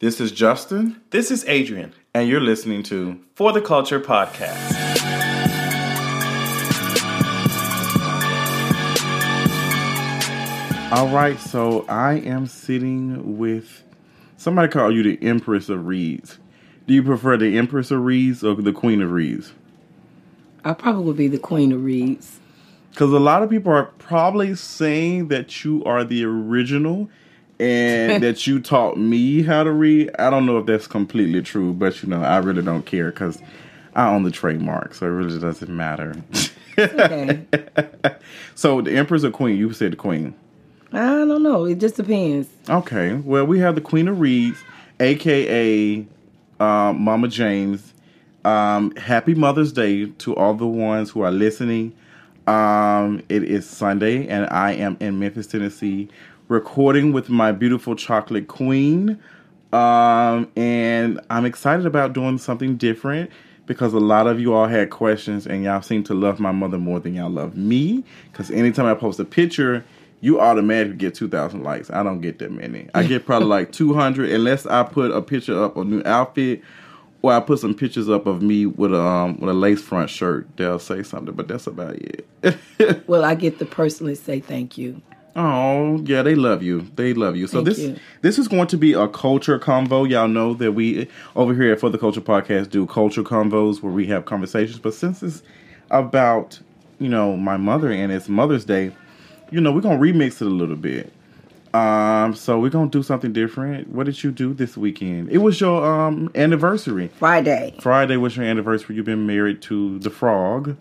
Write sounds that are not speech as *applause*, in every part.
This is Justin, This is Adrian and you're listening to for the Culture Podcast. All right, so I am sitting with somebody called you the Empress of Reads. Do you prefer the Empress of Reads or the Queen of Reads? I probably would be the queen of reads. Because a lot of people are probably saying that you are the original and *laughs* that you taught me how to read. I don't know if that's completely true, but you know, I really don't care because I own the trademark, so it really doesn't matter. Okay. *laughs* so the Empress or Queen? You said the Queen. I don't know. It just depends. Okay. Well, we have the Queen of Reads, aka um, Momma James. Um, happy Mother's Day to all the ones who are listening. Um, it is Sunday, and I am in Memphis, Tennessee, recording with my beautiful chocolate queen. Um, and I'm excited about doing something different because a lot of you all had questions, and y'all seem to love my mother more than y'all love me. Because anytime I post a picture, you automatically get 2,000 likes. I don't get that many. I get probably like *laughs* 200 unless I put a picture up of a new outfit or I put some pictures up of me with a um, with a lace front shirt. They'll say something, but that's about it. *laughs* Well, I get to personally say thank you. Oh yeah, they love you. They love you. So Thank this you. this is going to be a culture convo. Y'all know that we over here at For the Culture Podcast do culture convos where we have conversations. But since it's about you know my mother and it's Mother's Day, you know we're gonna remix it a little bit. Um, so we're gonna do something different. What did you do this weekend? It was your um anniversary. Friday. Friday was your anniversary. You've been married to the frog.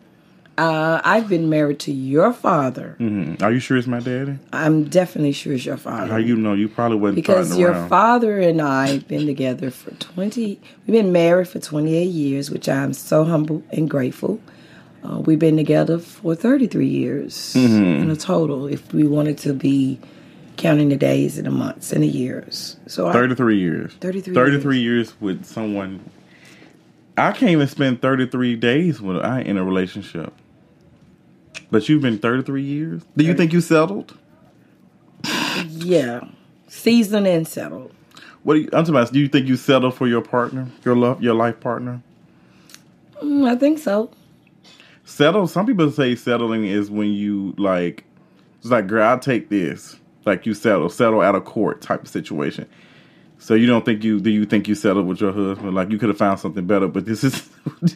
Uh, I've been married to your father. hmm Are you sure it's my daddy? I'm definitely sure it's your father. How you know? You probably wasn't because your around. father and I have been together for 20, we've been married for 28 years, which I'm so humble and grateful. Uh, we've been together for 33 years Mm-hmm. in a total, if we wanted to be counting the days and the months and the years. So 33 years. 33 33 years. with someone. I can't even spend 33 days with I in a relationship. But you've been 33 years? Do you think you settled? yeah, seasoned and settled. What do you, I'm talking about, do you think you settled for your partner, your love, your life partner? Mm, I think so. Settle, some people say settling is when you like, it's like, girl, I'll take this. Like you settle, settle out of court type of situation. So you don't think you, do you think you settled with your husband? Like you could have found something better, but this is, *laughs*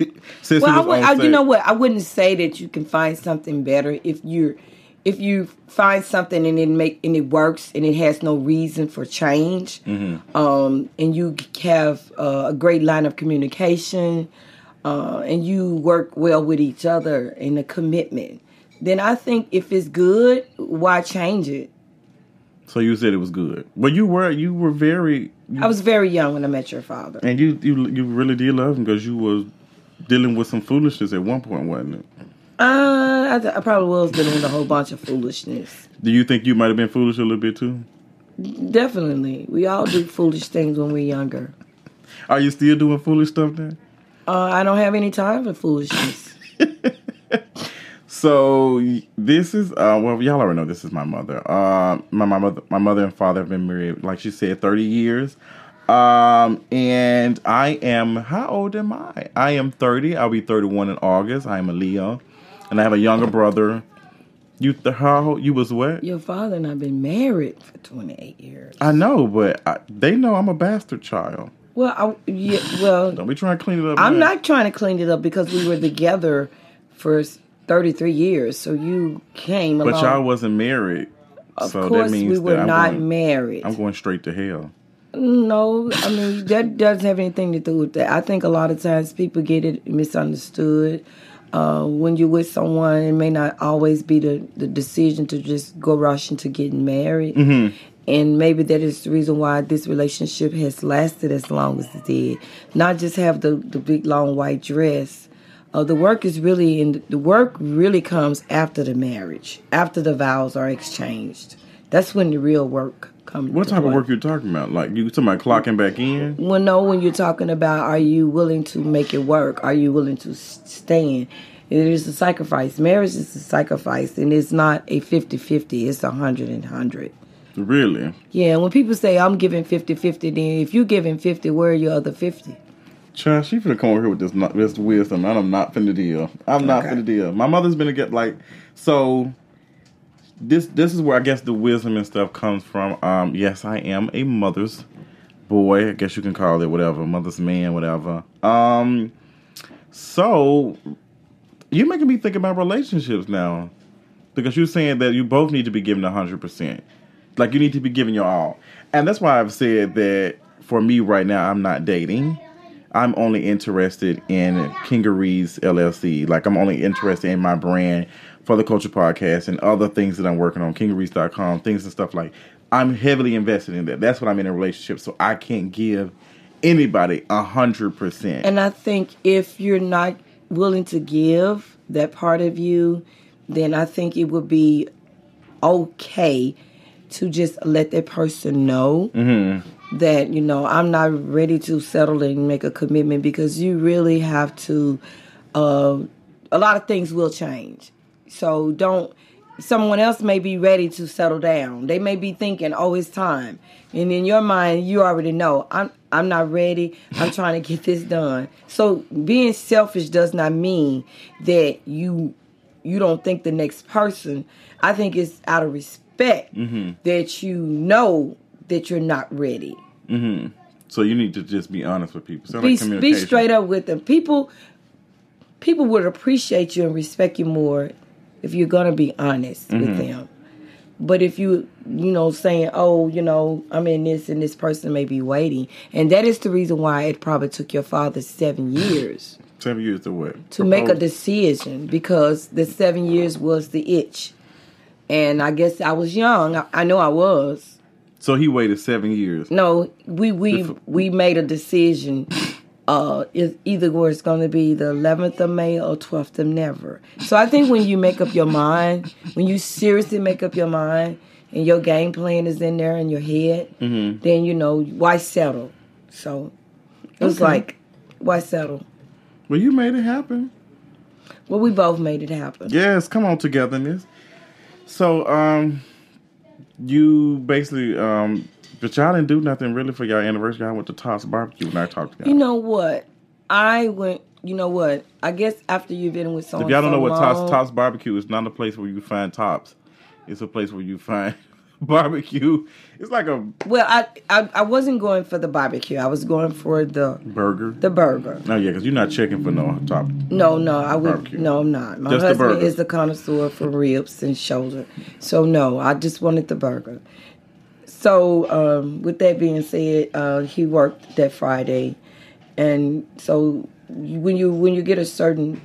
since Well, I would, I, you know what? I wouldn't say that you can find something better if you're if you find something and it make and it works and it has no reason for change, Mm-hmm. um, and you have uh, a great line of communication, uh, and you work well with each other and a commitment. Then I think if it's good, why change it? So you said it was good. Well, you were you were very, I was very young when I met your father. and you you you really did love him because you were dealing with some foolishness at one point, wasn't it? Uh, I, th- I probably was dealing with a whole bunch of foolishness. Do you think you might have been foolish a little bit too? Definitely. We all do foolish things when we're younger. Are you still doing foolish stuff then? Uh, I don't have any time for foolishness. *laughs* So this is uh well y'all already know this is my mother. Uh, my my mother my mother and father have been married like she said thirty years. Um and I am how old am I? I am thirty. I'll be thirty one in August. I am a Leo, and I have a younger brother. You th- how you was what? Your father and I've been married for 28 years. I know, but I, they know I'm a bastard child. Well, I, yeah, well, Don't be trying to clean it up. I'm now. not trying to clean it up because we were together for 33 years. So you came But y'all wasn't married. of so course, that means we were not going, married. I'm going straight to hell. No, I mean that doesn't have anything to do with that. I think a lot of times people get it misunderstood. Uh, when you're with someone, it may not always be the, the decision to just go rush into getting married. And maybe that is the reason why this relationship has lasted as long as it did. Not just have the, the big long white dress. Uh, the work is really in the work really comes after the marriage, after the vows are exchanged. That's when the real work comes. What type of work you're talking about? Like you talking about clocking back in? Well, no, when you're talking about are you willing to make it work? Are you willing to stand? It is a sacrifice. Marriage is a sacrifice, and it's not a 50 50, it's a hundred and hundred. Really? Yeah, when people say I'm giving 50-50, then if you're giving 50, where are your other 50? Child, she finna come over here with this this wisdom, and I'm not finna deal. I'm not Okay. finna deal. My mother's been to get like so. This this is where I guess the wisdom and stuff comes from. Um, yes, I am a mother's boy. I guess you can call it whatever, mother's man, whatever. Um, so you're making me think about relationships now because you're saying that you both need to be given hundred percent. Like you need to be giving your all, and that's why I've said that for me right now, I'm not dating. I'm only interested in Kingeries LLC. Like I'm only interested in my brand for the Culture Podcast and other things that I'm working on, Kingeries.com, things and stuff like. I'm heavily invested in that. That's what I'm in a relationship, so I can't give anybody a hundred percent. And I think if you're not willing to give that part of you, then I think it would be okay to just let that person know mm-hmm. That, you know, I'm not ready to settle and make a commitment because you really have to, uh, a lot of things will change. So don't, someone else may be ready to settle down. They may be thinking, oh, it's time. And in your mind, you already know, I'm, I'm not ready. I'm *laughs* trying to get this done. So being selfish does not mean that you you don't think the next person. I think it's out of respect that you know that you're not ready. So you need to just be honest with people. Be, like be straight up with them. People people would appreciate you and respect you more if you're gonna be honest Mm-hmm. with them. But if you you know saying, oh, you know, I'm in this and this person may be waiting, and that is the reason why it probably took your father seven *laughs* years. Seven years to what? to make a decision because the seven years was the itch. And I guess I was young. I, I know I was. So he waited seven years. No, we we Befo- we made a decision. Uh, it either was going to be the 11th of May or 12th of never. So I think when you make up your mind, when you seriously make up your mind, and your game plan is in there in your head, then you know why settle. So it was Okay. like, why settle? Well, you made it happen. Well, we both made it happen. Yes, come on, togetherness. So, um, you basically, um, but y'all didn't do nothing really for your anniversary. I went to Tops Barbecue and I talked to y'all. You know what? I went. You know what? I guess after you've been with someone, if y'all don't so know what long, Tops Barbecue is, not a place where you find tops. It's a place where you find *laughs* barbecue. It's like a Well, I, I I wasn't going for the barbecue. I was going for the burger. the burger. No, yeah, because you're not checking for no top. No, no, I would. Barbecue. No, I'm not. My Just husband burger. is the connoisseur for ribs and shoulder. So no, I just wanted the burger. So um, with that being said, uh, he worked that Friday, and so when you when you get a certain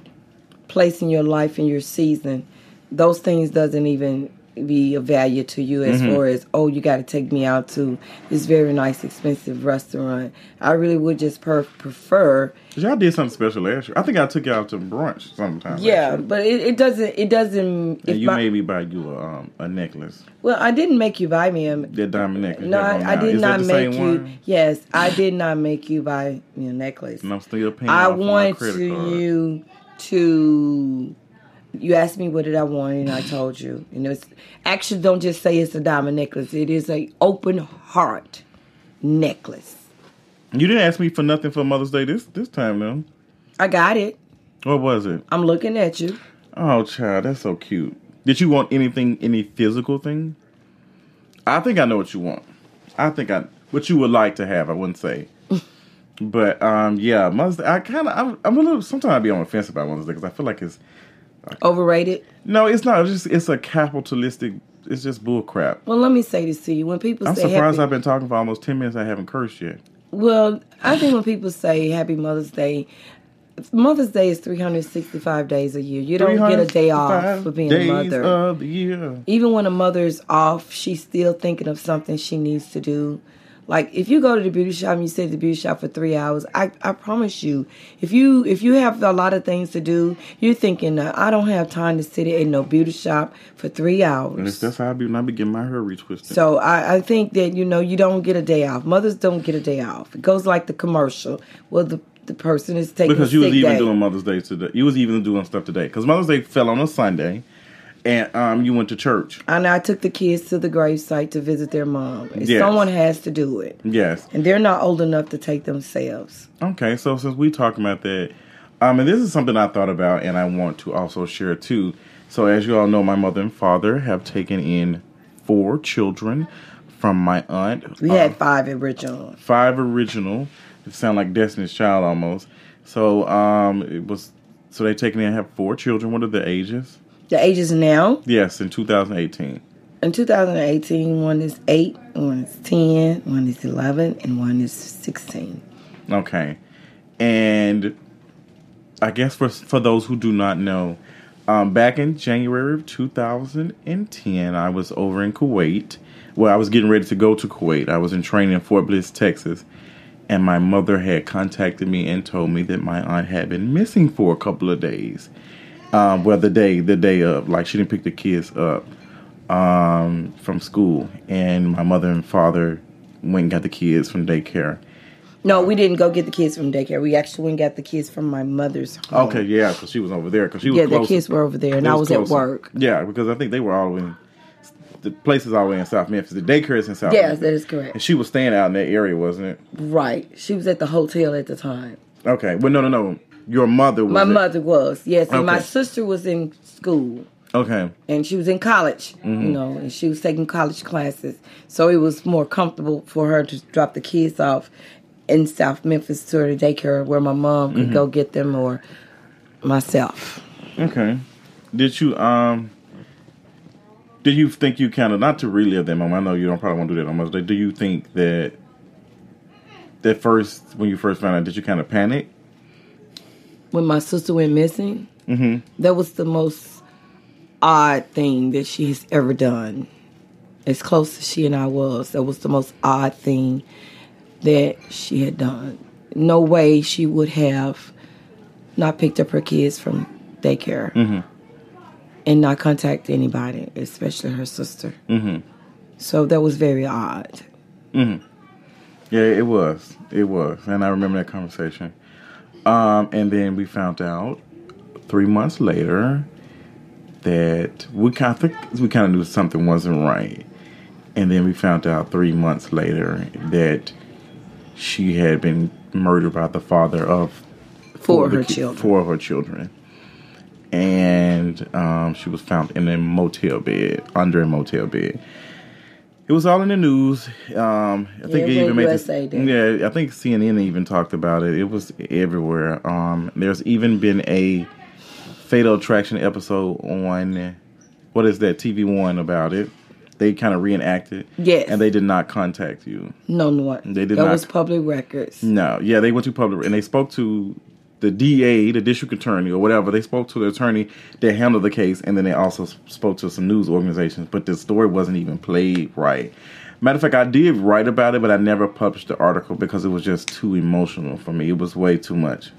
place in your life in your season, those things doesn't even be of value to you as Mm-hmm. far as oh you got to take me out to this very nice expensive restaurant. I really would just per- prefer y'all did something special last year. I think I took y'all to brunch sometime. yeah, but it, it doesn't. It doesn't. And you my- made me buy you a, um, a necklace, well, I didn't make you buy me a. diamond necklace. No, you I, I did Is not make you. one? Yes, I did not make you buy me a necklace. And I'm still paying. I off on my want credit to you to. You asked me what did I want, and I told you. And it's actually don't just say it's a diamond necklace. It is a open heart necklace. You didn't ask me for nothing for Mother's Day this this time though. I got it. What was it? I'm looking at you. Oh, child, that's so cute. Did you want anything, any physical thing? I think I know what you want. I think I what you would like to have. I wouldn't say, *laughs* but um, yeah, Mother's Day. I kind of, I'm, I'm a little. Sometimes I be on the fence about Mother's Day because I feel like it's Overrated. no, it's not. It's just it's a capitalistic. It's just bull crap. Well, let me say this to you. When people I'm say surprised happy, I've been talking for almost ten minutes. I haven't cursed yet. Well, I think when people say Happy Mother's Day, Mother's Day is 365 days a year. You don't get a day off for being a mother. of the year. Even when a mother's off, she's still thinking of something she needs to do. Like if you go to the beauty shop and you sit at the beauty shop for three hours, I, I promise you, if you if you have a lot of things to do, you're thinking I don't have time to sit in no beauty shop for three hours. And that's how I be when I be getting my hair retwisted. So I, I think that you know you don't get a day off. Mothers don't get a day off. It goes like the commercial. Well, the the person is taking because you was even day. doing Mother's Day today. You was even doing stuff today because Mother's Day fell on a Sunday, and um, you went to church. And I took the kids to the gravesite to visit their mom. Yes. Someone has to do it. Yes. And they're not old enough to take themselves. Okay, so since we talking about that, um, and this is something I thought about, and I want to also share too. So as you all know, my mother and father have taken in four children from my aunt. We Um, had five original. five original. It sound like Destiny's Child almost. So um, it was. So they taken in I have four children. What are the ages? The ages now, Yes, in 2018. in 2018, one is 8, one is 10, one is 11, and one is 16. Okay, and I guess for for those who do not know, um, back in January of 2010, I was over in Kuwait. Well, I was getting ready to go to Kuwait. I was in training in Fort Bliss, Texas, and my mother had contacted me and told me that my aunt had been missing for a couple of days. Um, well, the day the day of, like she didn't pick the kids up um, from school, and my mother and father went and got the kids from daycare. No, we didn't go get the kids from daycare. We actually went and got the kids from my mother's home. Okay, yeah, because she was over there. Because she was Yeah, the kids were over there, and It I was at work. Yeah, because I think they were all in the place is all the way in South Memphis. The daycare is in South. Yes, Memphis. that is correct. And she was staying out in that area, wasn't it? Right. She was at the hotel at the time. Okay. Well, no, no, no. Your mother was. My at- mother was, yes. And my sister was in school. Okay. and she was in college, Mm-hmm. you know, and she was taking college classes. So it was more comfortable for her to drop the kids off in South Memphis to the daycare where my mom Mm-hmm. could go get them or myself. Okay. Did you um? Do you think you kind of not to relive that moment? I know you don't probably want to do that on Mother's Day. Do you think that that first when you first found out, did you kind of panic? When my sister went missing, mm-hmm. that was the most odd thing that she has ever done. As close as she and I was, that was the most odd thing that she had done. No way she would have not picked up her kids from daycare mm-hmm. and not contact anybody, especially her sister. Mm-hmm. So that was very odd. Mm-hmm. Yeah, it was. It was, and I remember that conversation. Um, and then we found out three months later that we kind of think we kind of knew something wasn't right, and then we found out three months later that she had been murdered by the father of For of her ki- children. Four of her children, and um, she was found in a motel bed, under a motel bed. It was all in the news. Um, I think Yeah, even made USA did. yeah. I think CNN even talked about it. It was everywhere. Um, there's even been a Fatal Attraction episode on what is that TV One about it. They kind of reenacted. Yes. and they did not contact you. No, no. They did that not- was public records. No, yeah, they went to public and they spoke to the DA, the district attorney, or whatever. They spoke to the attorney that handled the case, and then they also spoke to some news organizations. But the story wasn't even played right. Matter of fact, I did write about it, but I never published the article because it was just too emotional for me. It was way too much.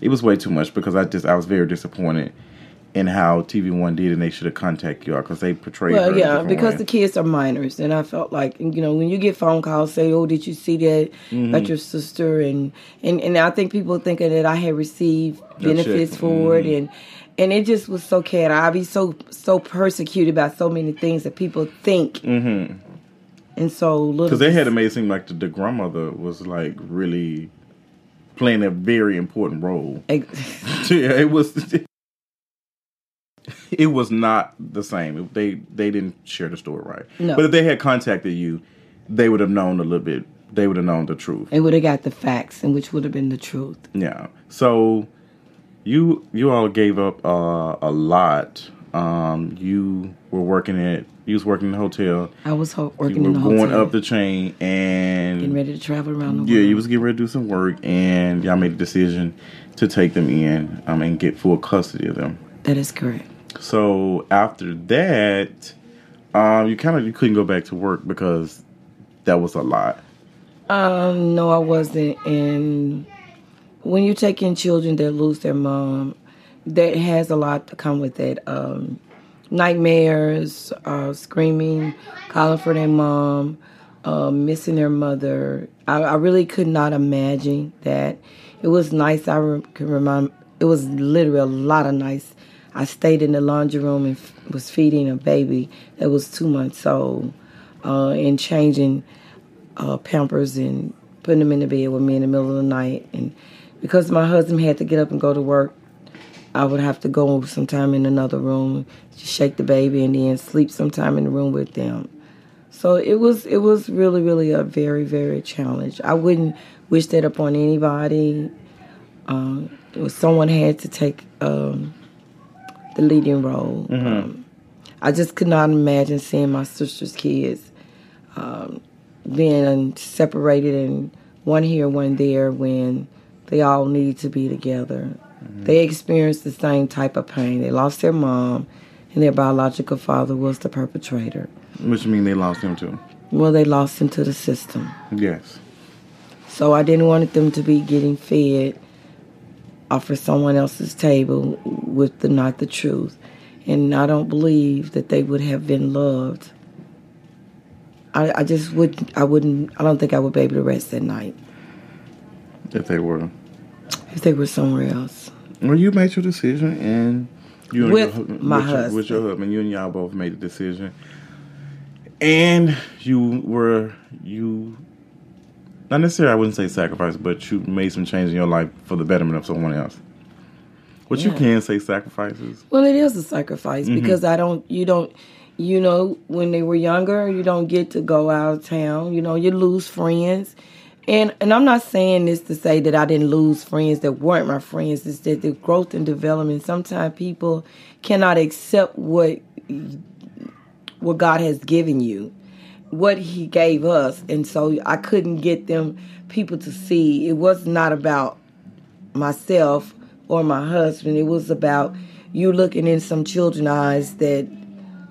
It was way too much because I just I was very disappointed in how TV One did, and they should have contacted y'all because they portrayed. Well, yeah, because way. the kids are minors, and I felt like you know when you get phone calls say, "Oh, did you see that Mm-hmm. about your sister?" and and and I think people thinking that I had received benefits for it, Mm-hmm. and and it just was so bad. I be so so persecuted by so many things that people think, mm-hmm. and so Because they had to make it seem like the, the grandmother was like really playing a very important role. *laughs* Yeah, it was. *laughs* *laughs* It was not the same. They they didn't share the story right. No. But if they had contacted you, they would have known a little bit. They would have known the truth. They would have got the facts, and which would have been the truth. Yeah. So you you all gave up uh, a lot. Um, you were working at you was working in the hotel. I was ho- working were in the going hotel, up the chain and getting ready to travel around the world. Yeah, you was getting ready to do some work, and y'all made a decision to take them in um, and get full custody of them. that is correct. So after that, um, you kind of you couldn't go back to work because that was a lot. Um, no, I wasn't. And when you take in children that lose their mom, that has a lot to come with it. Um, nightmares, uh, screaming, calling for their mom, uh, missing their mother. I, I really could not imagine that. It was nice. I re- can remember. It was literally a lot of nights. I stayed in the laundry room and f- was feeding a baby that was two months old, uh, and changing uh, pampers and putting them in the bed with me in the middle of the night. And because my husband had to get up and go to work, I would have to go sometime in another room, shake the baby, and then sleep sometime in the room with them. So it was it was really really a very very challenge. I wouldn't wish that upon anybody. Um, someone had to take um, the leading role. Um, I just could not imagine seeing my sister's kids um, being separated and one here, one there when they all need to be together. They experienced the same type of pain. They lost their mom, and their biological father was the perpetrator. Which mean they lost him too. Well, they lost him to the system. Yes. So I didn't want them to be getting fed off of someone else's table with the not the truth. And I don't believe that they would have been loved. I, I just wouldn't I wouldn't I don't think I would be able to rest at night If they were. if they were somewhere else. Well, you made your decision, and you and With your, my with your, with husband. your husband, you and y'all both made a decision, and you were you. Not necessarily, I wouldn't say sacrifice, but you made some change in your life for the betterment of someone else. What you can say sacrifices. Well, it is a sacrifice mm-hmm. because I don't, you don't, you know, when they were younger, you don't get to go out of town. You know, you lose friends. And and I'm not saying this to say that I didn't lose friends that weren't my friends. It's that the growth and development. Sometimes people cannot accept what what God has given you, what He gave us, and so I couldn't get them people to see. It was not about myself or my husband. It was about you looking in some children's eyes that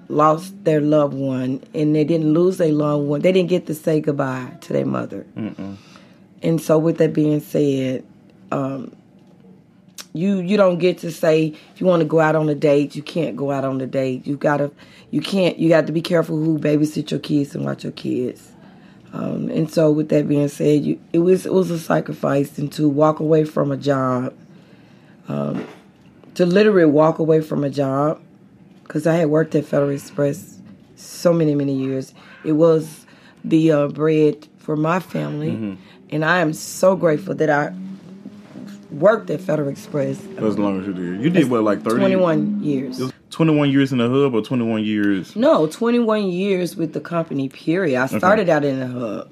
lost their loved one and they didn't lose their loved one. They didn't get to say goodbye to their mother. And so, with that being said, um, you you don't get to say if you want to go out on a date, you can't go out on a date. You gotta you can't you got to be careful who babysit your kids and watch your kids. Um, and so, with that being said, you, it was it was a sacrifice and to walk away from a job, um, to literally walk away from a job, because I had worked at Federal Express so many many years. It was the uh, bread for my family, and I am so grateful that I worked at Federal Express As long as you did, you did what like thirty. twenty one years. Twenty-one years in the hub, or twenty-one years. No, 21 years with the company, period. I started out in the hub.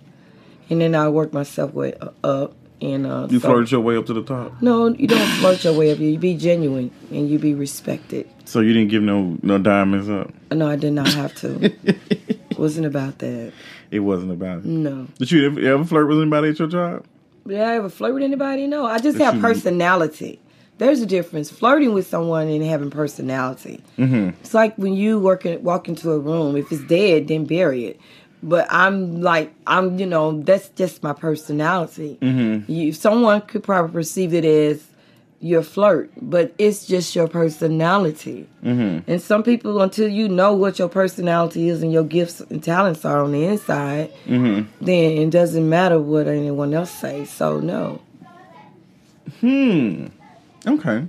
And then I worked myself way up. And, uh, You so- flirted your way up to the top, No, you don't flirt your way up. You be genuine and you be respected. so you didn't give no no diamonds up. No, I did not have to. *laughs* wasn't about that. It wasn't about it. No. Did you ever, ever flirt with anybody at your job? Did I ever flirt with anybody? No. I just have personality. There's a difference. Flirting with someone and having personality. Mm-hmm. It's like when you work in, walk into a room. If it's dead, then bury it. But I'm like I'm, you know, that's just my personality. Mm-hmm. You, someone could probably perceive it as your flirt, but it's just your personality. Mm-hmm. And some people, until you know what your personality is and your gifts and talents are on the inside, Mm-hmm. then it doesn't matter what anyone else says. So no. Hmm. Okay.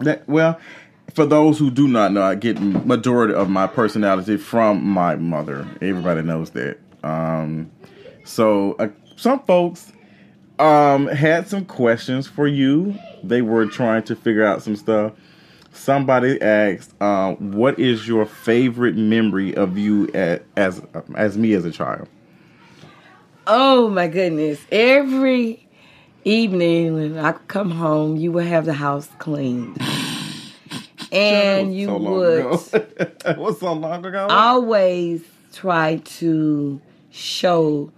That well, for those who do not know, I get majority of my personality from my mother. Everybody knows that. Um, so uh, some folks um had some questions for you. They were trying to figure out some stuff. Somebody asked, uh, "What is your favorite memory of you as as, as me as a child?" Oh my goodness. Every evening when I come home, you would have the house cleaned. *laughs* And you so would *laughs* was so long ago. always try to show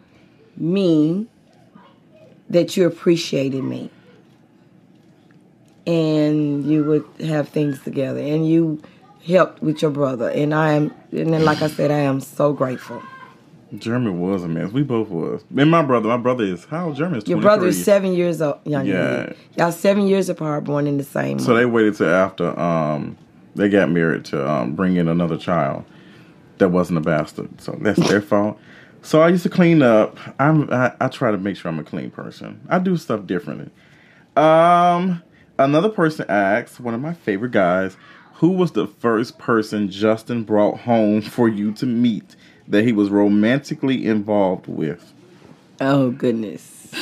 me that you appreciated me. And you would have things together and you helped with your brother and I am and then like I said I am so grateful. Jeremy was a mess. We both was. And my brother, my brother is how old? Jeremy is Your 23. brother is seven years old, younger Yeah. you. Y'all seven years apart, born in the same So month. they waited till after um they got married to um bring in another child that wasn't a bastard. So that's their *laughs* fault. So I used to clean up. I'm I, I try to make sure I'm a clean person. I do stuff differently. Um another person asked, one of my favorite guys, Who was the first person Justin brought home for you to meet that he was romantically involved with? Oh goodness.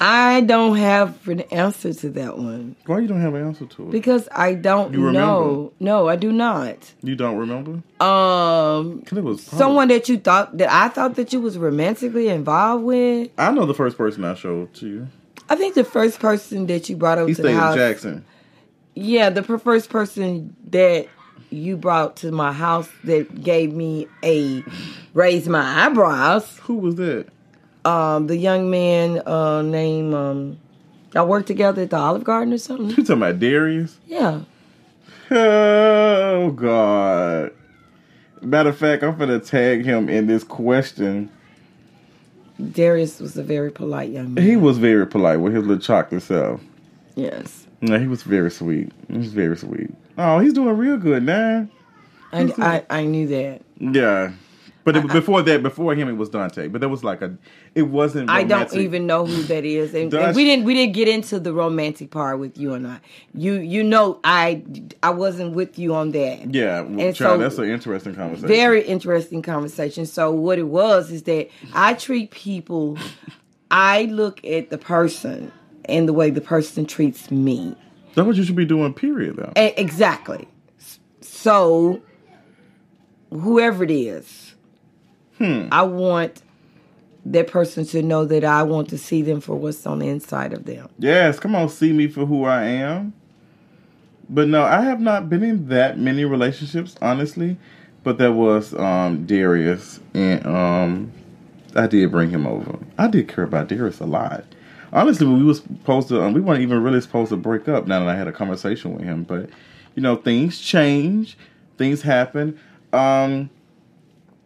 I don't have an answer to that one Why you don't have an answer to it? because I don't You remember? know. No, I do not. You don't remember? Um, it was someone that you thought that I thought that you was romantically involved with. I know the first person I showed to you. I think the first person that you brought over He to the house. Jackson. Yeah, the first person that you brought to my house that gave me a raise my eyebrows. Who was that? Um, the young man uh, named um, I worked together at the Olive Garden or something. You talking about Darius? Yeah. Oh God. Matter of fact, I'm gonna tag him in this question. Darius was a very polite young man. He was very polite with his little chocolate self. yes. No, he was very sweet. He was very sweet. Oh, he's doing real good now. I, I, I knew that. Yeah. But it, before that, before him, it was Dante. But there was like a, it wasn't. I don't even know who that is, and, and we didn't we didn't get into the romantic part with you and I. You you know I I wasn't with you on that. Yeah, well, And child, so- that's an interesting conversation. Very interesting conversation. So what it was is that I treat people. I look at the person and the way the person treats me. That's what you should be doing. Period. Though. Exactly. So, whoever it is, I want that person to know that I want to see them for what's on the inside of them. Yes, come on, see me for who I am. But no, I have not been in that many relationships, honestly. But there was um Darius, and um I did bring him over. I did care about Darius a lot. Honestly, we was supposed to, um, we weren't even really supposed to break up. Now that I had a conversation with him, but you know, things change, things happen. Um,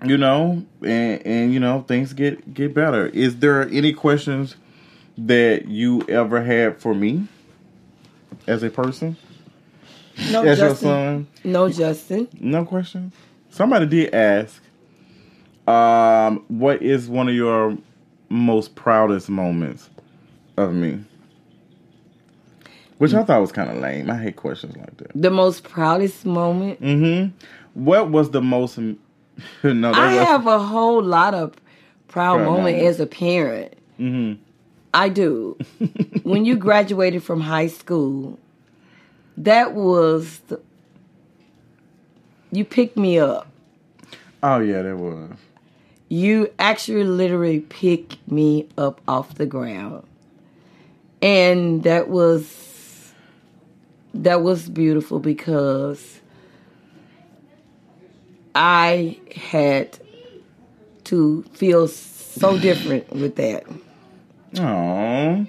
you know, and and you know, things get get better. Is there any questions that you ever had for me as a person? No, as your Justin. son? No, Justin. No questions. Somebody did ask, um, what is one of your most proudest moments of me? Which I thought was kind of lame. I hate questions like that. The most proudest moment. Mm-hmm. What was the most? *laughs* no, I was, have a whole lot of proud Proud moment moments. as a parent. Mm-hmm. I do. *laughs* when you graduated from high school, that was the, you picked me up. Oh yeah, that was. You actually literally picked me up off the ground. And that was that was beautiful because I had to feel so different with that. Oh.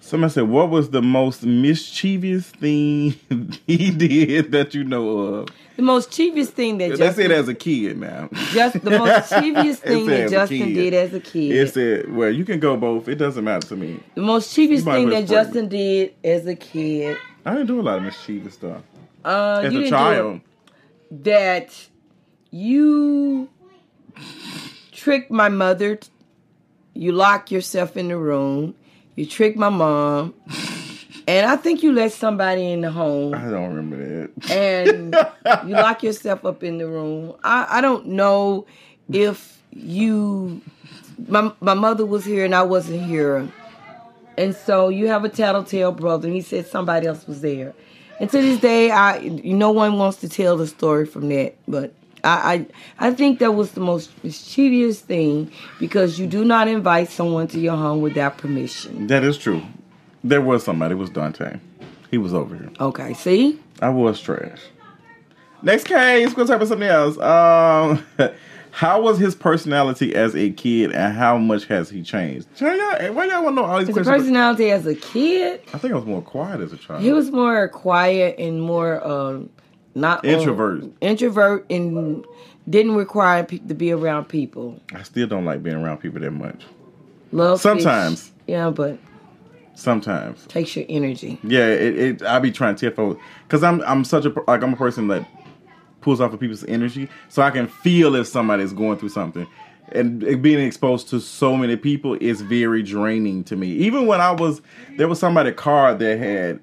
Somebody said, "What was the most mischievous thing *laughs* he did that you know of?" The most chivious thing that That's Justin, it as a kid now. just the most *laughs* It thing that Justin did as a kid. It said, "Well, you can go both. It doesn't matter to me." the most might thing that. Justin did as a kid. I didn't do a lot of mischievous stuff Uh, as you a didn't do child. that you tricked my mother. You locked yourself in the room. You tricked my mom. And I think you let somebody in the home I don't remember that. and *laughs* you lock yourself up in the room. I, I don't know if you my my mother was here and I wasn't here. And so you have a tattletale brother and he said somebody else was there. And to this day I no one wants to tell the story from that, but I, I I think that was the most mischievous thing because you do not invite someone to your home without permission. That is true. There was somebody. It was Dante. He was over here. Okay, see? I was trash. Next case, we're gonna talk about something else. Um, *laughs* how was his personality as a kid, and how much has he changed? Why y'all, why y'all want to know all these His questions? personality as a kid, I think I was more quiet as a child. He was more quiet and more um, not Introvert. introvert and didn't require pe- to be around people. I still don't like being around people that much. Love fish. Sometimes. yeah, but Sometimes, takes your energy. yeah, it, it I be trying to tell because I'm I'm such a like I'm a person that pulls off of people's energy, so I can feel if somebody is going through something. And being exposed to so many people is very draining to me. Even when I was there was somebody car that had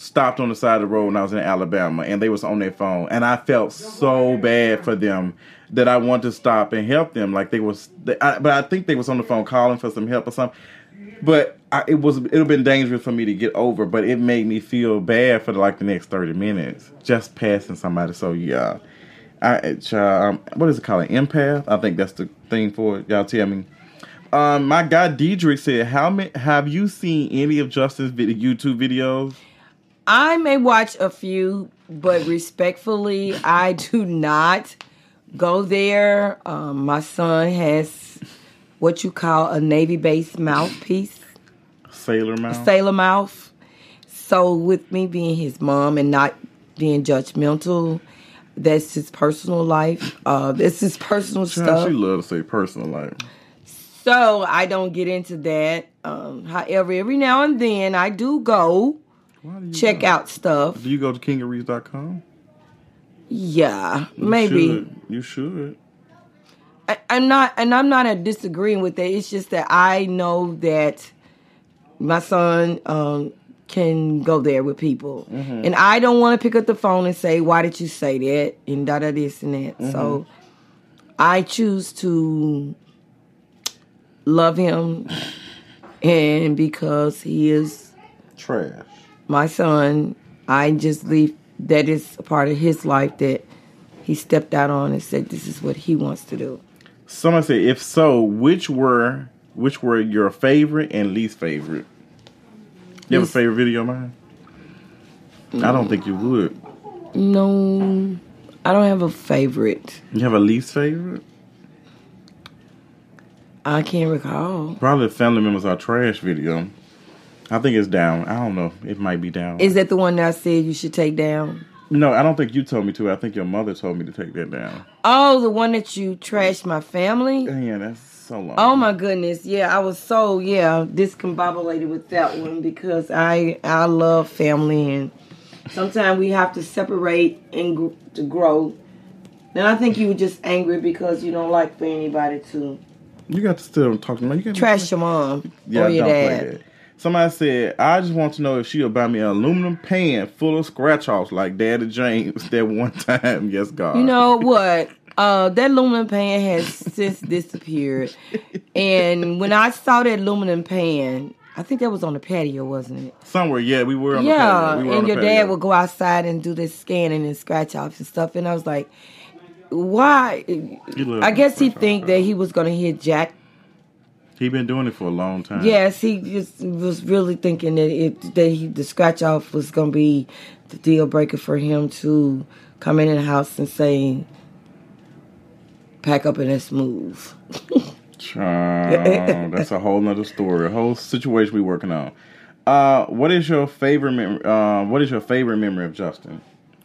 stopped on the side of the road when I was in Alabama, and they was on their phone, and I felt so bad for them that I wanted to stop and help them. Like they was, they, I, but I think they was on the phone calling for some help or something. But I, it was it have been dangerous for me to get over, but it made me feel bad for like the next thirty minutes just passing somebody. So yeah, I uh, um, what is it called? An empath? I think that's the thing for it. Y'all tell me. Um, my guy Diedrich said, "How many have you seen any of Justin's video, YouTube videos?" I may watch a few, but respectfully, I do not go there. Um, my son has what you call a Navy based mouthpiece, Sailor Mouth. sailor mouth. So, with me being his mom and not being judgmental, that's his personal life. Uh, this is personal Child, stuff. She love to say personal life. So I don't get into that. Um, however, every now and then I do go Why do you check go? out stuff. Do you go to kingarees.com? Yeah, You maybe. should. You should. I, I'm not, and I'm not a disagreeing with that. It's just that I know that my son um, can go there with people, and I don't want to pick up the phone and say, "Why did you say that?" and da da this and that. So I choose to love him, and because he is Trash. My son, I just leave that is a part of his life that he stepped out on and said this is what he wants to do. Someone said, if so, which were which were your favorite and least favorite? You have a favorite video of mine? I don't think you would. No, I don't have a favorite. You have a least favorite? I can't recall. Probably the family members are trash video. I think it's down. I don't know. It might be down. Is that the one that I said you should take down? no, I don't think you told me to. I think your mother told me to take that down. Oh, the one that you trashed my family? Yeah, that's so long. Oh my goodness. Yeah, I was so yeah, discombobulated with that one because I I love family and sometimes we have to separate and gr- to grow. And I think you were just angry because you don't like for anybody to You got to still talk to me. You got trash your mom Yeah, or your dad. That. Somebody said, I just want to know if she'll buy me an aluminum pan full of scratch offs like Daddy James that one time. *laughs* Yes, God. You know what? Uh, that aluminum pan has since disappeared. And when I saw that aluminum pan, I think that was on the patio, wasn't it? Somewhere, yeah, we were on the Yeah. We were and the your patio. dad would go outside and do this scanning and scratch offs and stuff. And I was like, why? I guess he think that he was gonna hit Jack. He been doing it for a long time. Yes, he just was really thinking that it that he the scratch off was gonna be the deal breaker for him to come in the house and say, "Pack up and let's move." *laughs* Child, that's a whole nother story. A whole situation we working on. Uh, what is your favorite? Mem- uh, what is your favorite memory of Justin?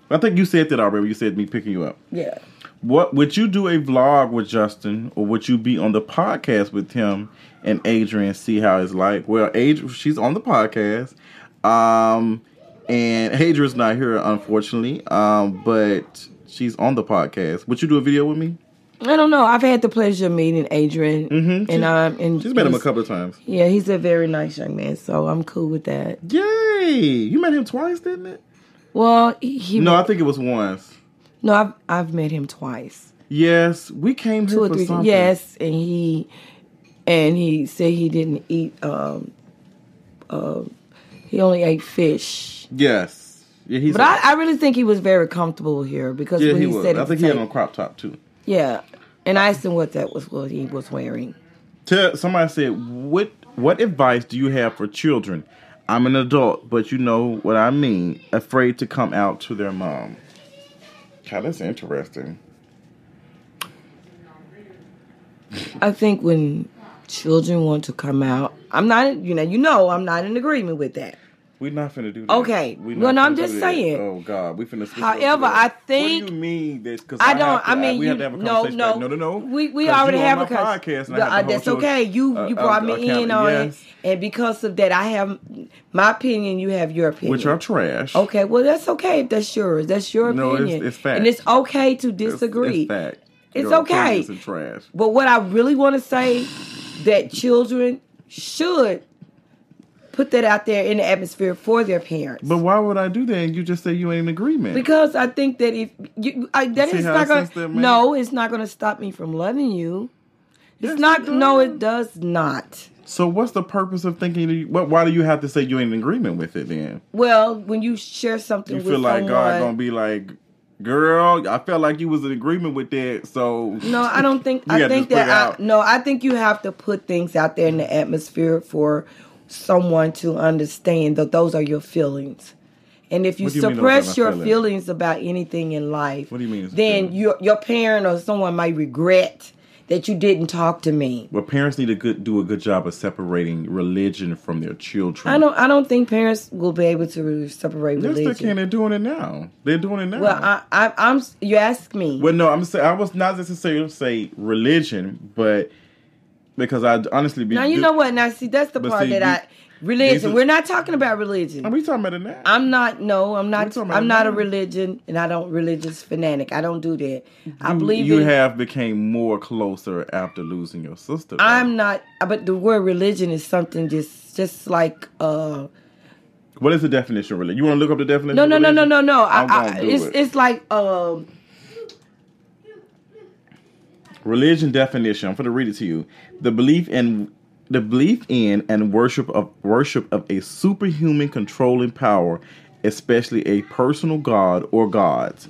I think you said that already. You said me picking you up. Yeah. What would you do a vlog with Justin, or would you be on the podcast with him and Adrian? See how it's like. Well, Adrian, she's on the podcast, um, and Adrian's not here unfortunately, um, but she's on the podcast. Would you do a video with me? I don't know. I've had the pleasure of meeting Adrian, Mhm. and um, and She's met him a couple of times. Yeah, he's a very nice young man, so I'm cool with that. Yay! You met him twice, didn't it? Well, he, he No, I think it was once. No, I've I've met him twice, Yes, we came here two or for three. something. Yes, and he and he said he didn't eat. Um, uh, he only ate fish. Yes. Yeah, he's. But I, I really think he was very comfortable here because yeah, when he he, said I think he had on a crop top too. yeah, and I asked him what that was, what he was wearing. Tell somebody said, "What what advice do you have for children?" I'm an adult, but you know what I mean. Afraid to come out to their mom. God, that's interesting. I think when children want to come out, I'm not, you know, you know, I'm not in agreement with that. We're not finna do that. Okay. We Well, no, I'm just saying. Oh God, we finna. switch However, to I think- What do you mean this? Because I don't. I mean, we you, have to have a conversation. no, like, no, no, no. We we already have a podcast. I have uh, that's okay. You uh, you uh, brought me account- in on yes, it, and because of that, I have my opinion. You have your opinion. Which are trash. okay. Well, that's okay if that's yours. That's your No, it's- opinion, it's fact. and it's okay to disagree. It's, fact. It's Your okay. trash. But what I really want to say that children should put that out there in the atmosphere for their parents. But why would I do that? And you just say you ain't in agreement. Because I think that if you, I, that is not going. to? No, it's not going to stop me from loving you. It's Yes, not. it No, it does not. so what's the purpose of thinking? you- What? Why do you have to say you ain't in agreement with it? Then Well, when you share something you feel like someone, God gonna be like, "Girl, I felt like you was in agreement with that." So No, I don't think. *laughs* I think that. I, no, I think you have to put things out there in the atmosphere for someone to understand that those are your feelings. And if you What you mean those are suppress your feelings? feelings about anything in life, What do you mean then your your parent or someone might regret that you didn't talk to me. Well, parents need to good, do a good job of separating religion from their children. I don't. I don't think parents will be able to separate Yes, religion. they can. They're doing it now. They're doing it now. Well, I, I, I'm. You ask me. well, no, I'm saying I was not necessarily say religion, but because I honestly be. now you know what? Now see, that's the part see, that these- I. Religion. are- We're not talking about religion. Are we talking about it now? I'm not. No, I'm not. I'm not a religion, and I don't religious fanatic. I don't do that. I believe you in. have became more closer after losing your sister. though. I'm not. But the word religion is something just, just like. uh What is the definition of religion? You want to look up the definition? No, no, no, no, no, no. I, I, do it's it. it's like. um Religion definition. I'm going to read it to you. The belief in the belief in and worship of worship of a superhuman controlling power, especially a personal god or gods.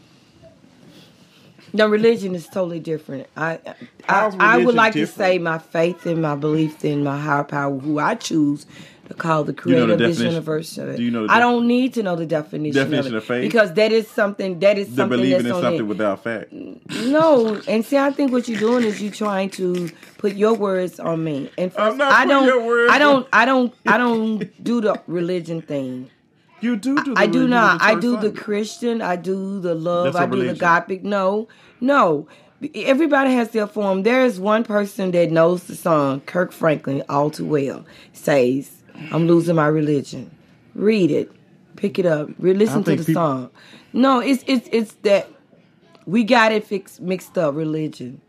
No, religion is totally different. I I, How's I would like to say my faith and my belief in my higher power, who I choose call the you know creator the of this universe. do you know I don't need to know the definition, Definition of, of faith? because that is something that is something believing that's in something it. without fact. No, and see, I think what you're doing is you're trying to put your words on me. And I'm first, not I don't, your words I don't, on- I don't, I *laughs* don't do the religion thing. You do do. The I do not. I do the Christian. I do the love. That's I do the. Gothic. No, no. Everybody has their form. There is one person that knows the song, Kirk Franklin, all too well. Says, "I'm losing my religion." Read it, pick it up, re- listen to the people- song. No, it's it's it's that we got it fixed mixed up. Religion.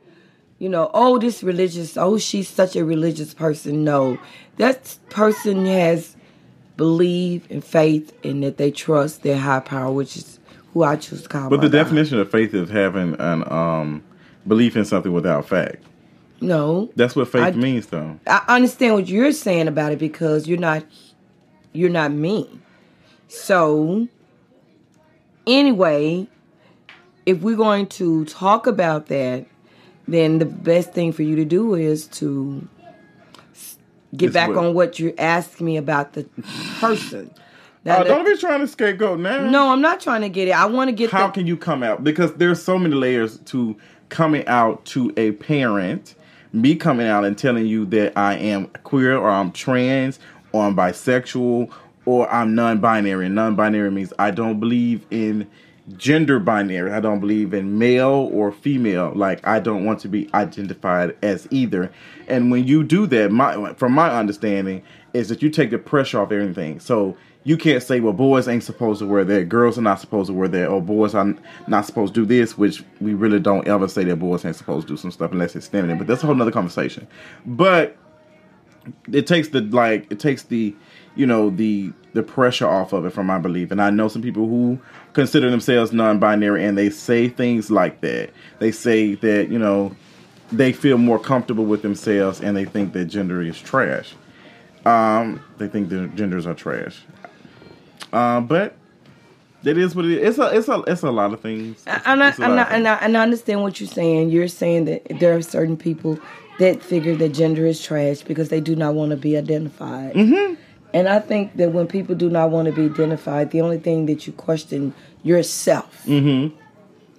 You know, oh, this religious. Oh, she's such a religious person. No, that person has believe and faith and that they trust their high power, which is who I choose to call. But the God. definition of faith is having an um belief in something without fact. No, That's what faith I- means, though. I understand what you're saying about it because you're not, you're not me. So, anyway, if we're going to talk about that, then the best thing for you to do is to get Is back what? on what you asked me about the person. *laughs* Oh, now, Oh, that- don't be trying to scapegoat now. no, I'm not trying to get it. I want to get How the, can you come out? Because there's so many layers to coming out to a parent. Me coming out and telling you that I am queer or I'm trans or I'm bisexual or I'm non-binary. Non-binary means I don't believe in gender binary. I don't believe in male or female. Like I don't want to be identified as either. And when you do that, my from my understanding is that you take the pressure off everything. So you can't say, well, boys ain't supposed to wear that, girls are not supposed to wear that, or boys are not supposed to do this, which we really don't ever say that boys ain't supposed to do some stuff unless it's feminine. But that's a whole nother conversation. But it takes the like it takes the you know the the pressure off of it from my belief and i know some people who consider themselves non-binary and they say things like that they say that you know they feel more comfortable with themselves and they think that gender is trash um they think that genders are trash um but it is what it is it's a it's a it's a lot of things and I, and, I, and, I, and I understand what you're saying. You're saying that there are certain people that figure that gender is trash because they do not want to be identified. Mm-hmm. And I think that when people do not want to be identified, the only thing that you question yourself. Mm-hmm.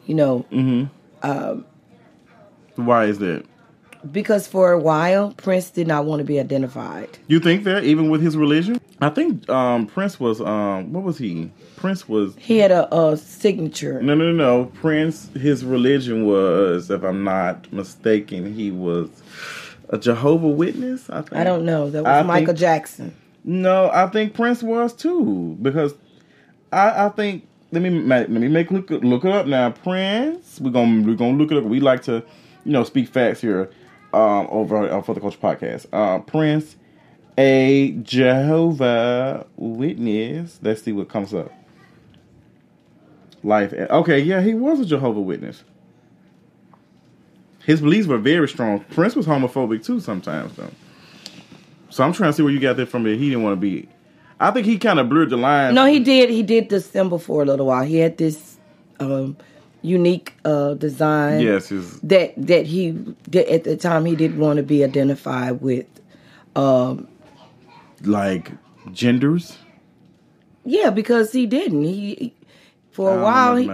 You know, why is that because for a while Prince did not want to be identified. You think that even with his religion? I think um, Prince was um, what was he? Prince was He had a, a signature. no no no. Prince his religion was, if I'm not mistaken, he was a Jehovah Witness. I think. I don't know. That was I Michael think- Jackson. No, I think Prince was too because I I think let me let me make look look it up now. Prince, we're gonna we're gonna look it up. We like to you know speak facts here um, over uh, for the Culture Podcast. Uh, Prince a Jehovah Witness. Let's see what comes up. Life. Okay, yeah, he was a Jehovah Witness. His beliefs were very strong. Prince was homophobic too sometimes, though. So I'm trying to see where you got that from. That he didn't want to be. I think he kind of blurred the line. No, he did. He did the symbol for a little while. He had this um, unique uh, design. Yes, his That that he that at the time he didn't want to be identified with. Um, like genders. yeah, because he didn't. He for I a while he,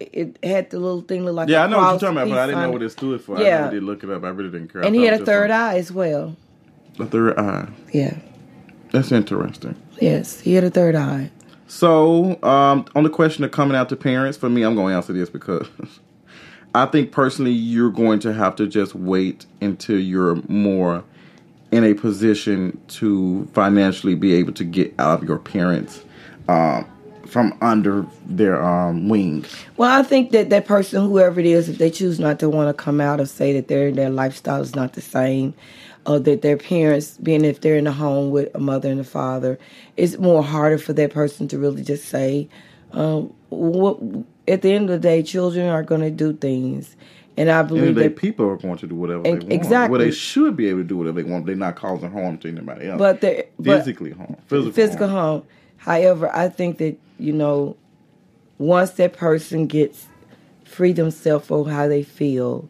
it had the little thing look like Yeah, I know what you're talking about, but I didn't know what it. stood for. I Yeah. never did look it up. I really didn't care. I And he had a third eye as well. A third eye. Yeah. That's interesting. Yes, he had a third eye. So, um, on the question of coming out to parents, for me, I'm going to answer this because *laughs* I think personally you're going to have to just wait until you're more in a position to financially be able to get out of your parents um, from under their um, wing. Well, I think that that person, whoever it is, if they choose not to want to come out or say that their their lifestyle is not the same, or that their parents, being if they're in a home with a mother and a father, it's more harder for that person to really just say, um, what. At the end of the day, children are going to do things, and I believe they that. people are going to do whatever they want. exactly. Well, they should be able to do whatever they want. They're not causing harm to anybody else. But they but physically harm, physical, physical harm. harm. However, I think that you know, once that person gets free themselves for how they feel,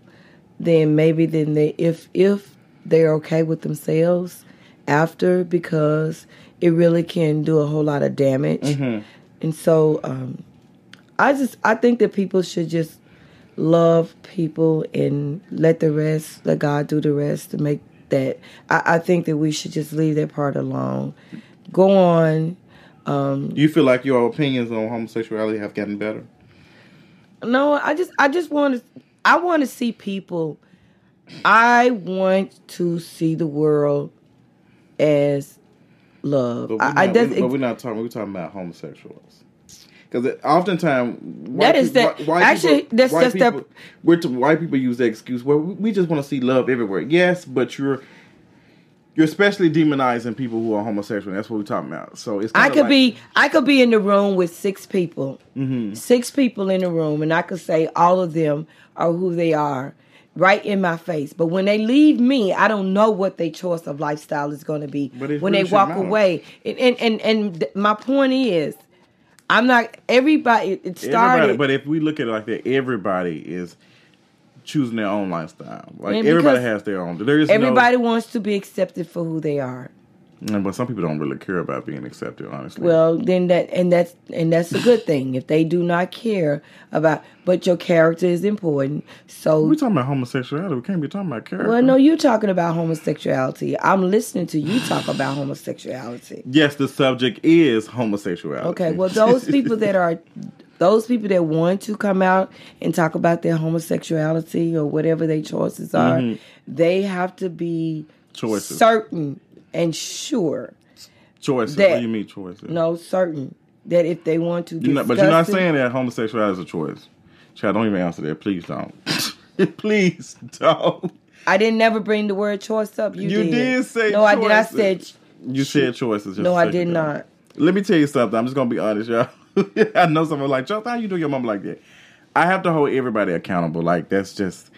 then maybe then they if if they're okay with themselves after because it really can do a whole lot of damage. Mm-hmm. And so um, I just I think that people should just love people and let the rest let God do the rest to make that I, I think that we should just leave that part alone. Go on. Do you feel like your opinions on homosexuality have gotten better? No, I just I just want to I want to see people I want to see the world as love. But we're, I, I not, that's but we're not talking. We're talking about homosexuals. Because oftentimes, That is people- the- white actually, people, that's just people, we're to, white people use the excuse. Well, we we just want to see love everywhere. Yes, but you're you're especially demonizing people who are homosexual. That's what we're talking about. So it's I could like- be I could be in the room with six people, Mm-hmm. six people in the room, and I could say all of them are who they are, right in my face. But when they leave me, I don't know what their choice of lifestyle is going to be But when they walk away. And and and, and my point is, I'm not everybody. It everybody. But if we look at it like that, everybody is choosing their own lifestyle. Like everybody has their own. There is Everybody wants to be accepted for who they are. No. But some people don't really care about being accepted. Honestly. Well, then that and that's and that's a good thing. If they do not care about, but your character is important. So we're talking about homosexuality. We can't be talking about character. Well, no, you talking about homosexuality. I'm listening to you talk about homosexuality. Yes, the subject is homosexuality. Okay, well, those people that are, those people that want to come out and talk about their homosexuality or whatever their choices are, they have to be Mm-hmm. Choices. certain and sure, choices. that- what do you mean choices? no, certain that if they want to, You're not, but you're not it- saying that homosexuality is a choice. Chad, don't even answer that. Please don't. *laughs* Please don't. I didn't never bring the word choice up. You, You did say no. I did. I said You said choices. Just no. I did ago. not. Let me tell you something. I'm just gonna be honest, y'all. *laughs* I know someone like Justin. How you do your mom like that? I have to hold everybody accountable. Like that's just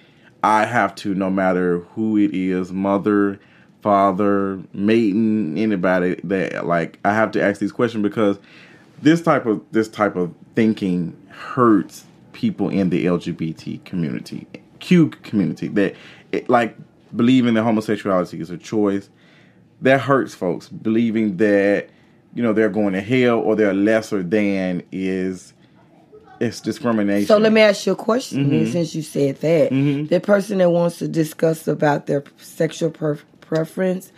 I have to, no matter who it is, mother, father, maiden, anybody that like I have to ask these questions because this type of this type of thinking hurts people in the LGBT community, Q community. That it, like believing that homosexuality is a choice that hurts folks believing that you know they're going to hell or they're lesser than is it's discrimination. So let me ask you a question Mm-hmm. since you said that. The person that wants to discuss about their sexual per- preference,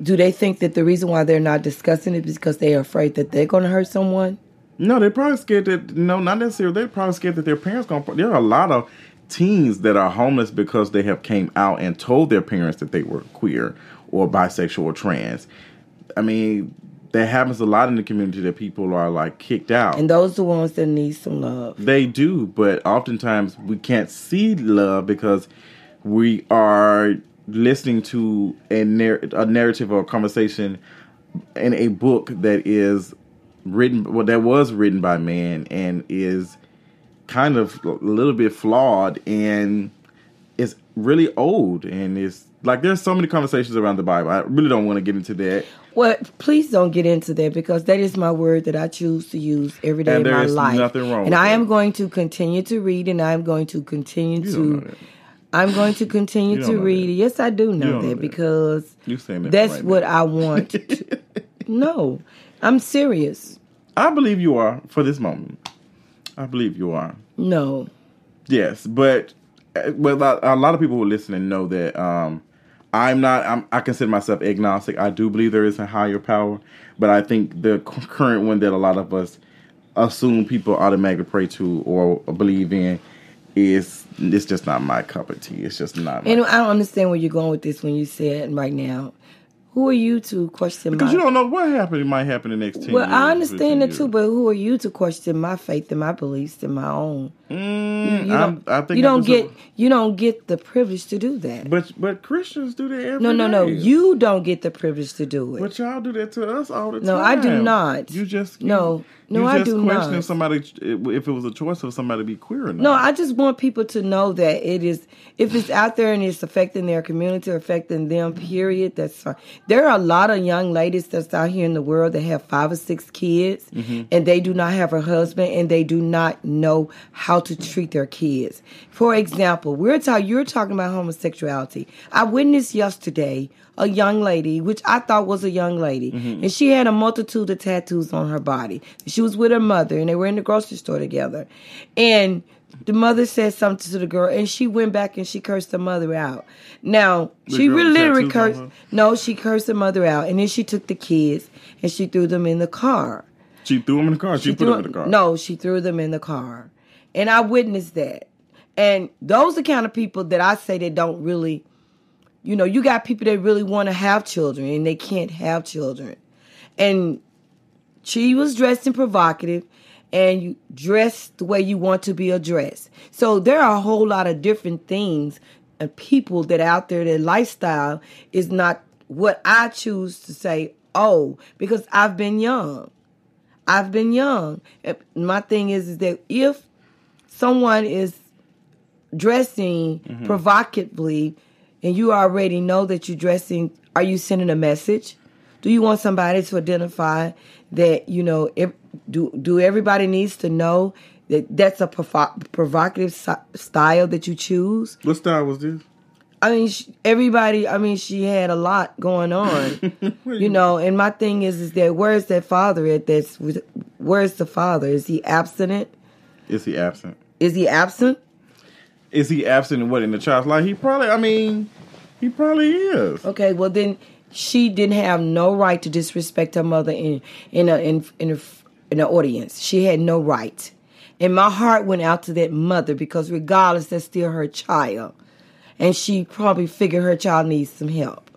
do they think that the reason why they're not discussing it is because they're afraid that they're going to hurt someone? No, they're probably scared that no, not necessarily. They're probably scared that their parents going. to There are a lot of teens that are homeless because they have came out and told their parents that they were queer or bisexual or trans. I mean, that happens a lot in the community that people are like kicked out. And those are the ones that need some love. They do, but oftentimes we can't see love because we are listening to a, narr- a narrative or a conversation in a book that is written, well, that was written by man and is kind of a little bit flawed and it's really old and it's like there's so many conversations around the Bible. I really don't want to get into that. Well, please don't get into that because that is my word that I choose to use every day And my is life. nothing wrong and I that. am going to continue to read, and I'm going to continue You to. That. I'm going to continue to read. that. Yes, I do know don't know that that. because You saying that that's right what now. I want. to, *laughs* no, I'm serious. I believe you are for this moment. I believe you are. No, Yes, but uh, well, a a lot of people who are listening know that um, I'm not. I'm, I consider myself agnostic. I do believe there is a higher power, but I think the current one that a lot of us assume people automatically pray to or believe in is it's just not my cup of tea. It's just not. My and I don't understand where you're going with this when you said right now. Who are you to question because my? you don't know what happened. It might happen the next ten well, years. I understand 15 that too, but who are you to question my faith and my beliefs and my own? Mm, You don't, I think you don't just a- get you don't get the privilege to do that. But but Christians do that every No, no, no. day. You don't get the privilege to do it. But y'all do that to us all the time. No, I do not. You just No. you, No, you I do questioning not. somebody if it was a choice for somebody to be queer or not. No, I just want people to know that it is if it's out there and it's affecting their community affecting them, period, that's fine. There are a lot of young ladies that's out here in the world that have five or six kids Mm-hmm. and they do not have a husband and they do not know how to treat their kids. For example, we're talking you're talking about homosexuality. I witnessed yesterday a young lady, which I thought was a young lady, Mm-hmm. and she had a multitude of tattoos on her body. She was with her mother, and they were in the grocery store together. And the mother said something to the girl, and she went back and she cursed the mother out. Now The she really literally cursed. No, she cursed the mother out, and then she took the kids and she threw them in the car. she threw them in the car. She, put threw him in the car. No, she threw them in the car. And I witnessed that. And those are kind of people that I say that don't really, you know, you got people that really want to have children and they can't have children. And she was dressed in provocative and you dress the way you want to be addressed. So there are a whole lot of different things and people that out there their lifestyle is not what I choose to say, oh, because I've been young. I've been young. My thing is, is that if someone is dressing mm-hmm. provocatively and you already know that you're dressing, are you sending a message? Do you want somebody to identify that, you know, if, do, do everybody needs to know that that's a provo- provocative si- style that you choose? What style was this? I mean, sh everybody. I mean, she had a lot going on, *laughs* you know. And my thing is, is that where's that father at? That's where's the father? Is he abstinent? Is he absent? Is he absent? Is he absent in what in the child's life? He probably. I mean, he probably is. Okay, well then she didn't have no right to disrespect her mother in in a in in a, in an audience. She had no right. And my heart went out to that mother because regardless, that's still her child. And she probably figured her child needs some help.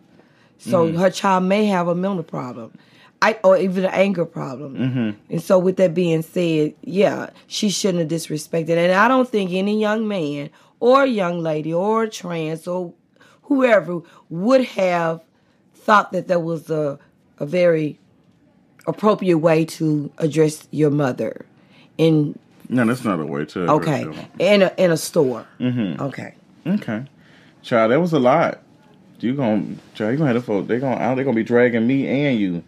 So mm. her child may have a mental problem. I, or even an anger problem. And so with that being said, yeah, she shouldn't have disrespected. And I don't think any young man or young lady or trans or whoever would have thought that that was a, a very appropriate way to address your mother in No, that's not a way to. okay in a in a store. Mm-hmm. Okay. Okay, child, that was a lot. You gonna, child, you gonna have to. They gonna, they gonna be dragging me and you.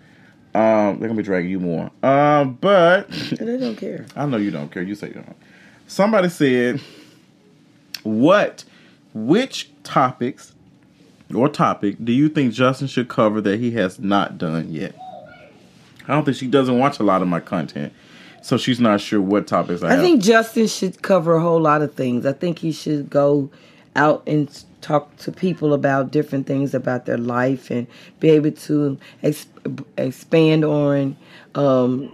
Um, they're gonna be dragging you more. Um, but *laughs* They don't care. *laughs* I know you don't care. You say you don't. Somebody said, "What, which topics or topic do you think Justin should cover that he has not done yet?" I don't think she doesn't watch a lot of my content, so she's not sure what topics I, I have. think Justin should cover a whole lot of things. I think he should go out and talk to people about different things about their life and be able to ex- expand on um,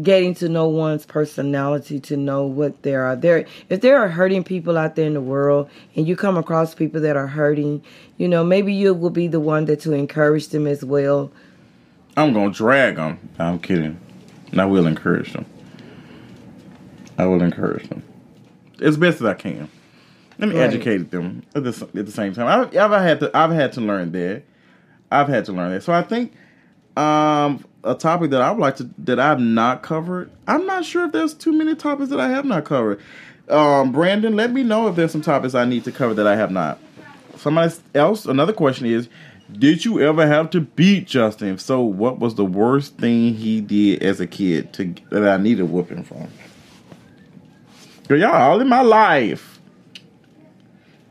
getting to know one's personality to know what there are there if there are hurting people out there in the world and you come across people that are hurting you know maybe you will be the one that to encourage them as well I'm gonna drag them. I'm kidding. And I will encourage them. I will encourage them as best as I can. Let me Right. educate them at the, at the same time. I've, I've had to I've had to learn that. I've had to learn that. So I think um, a topic that I would like to that I've not covered. I'm not sure if there's too many topics that I have not covered. Um, Brandon, let me know if there's some topics I need to cover that I have not. Somebody else. Another question is. Did you ever have to beat Justin? If so, what was the worst thing he did as a kid to that I needed whooping from? Girl, y'all all in my life.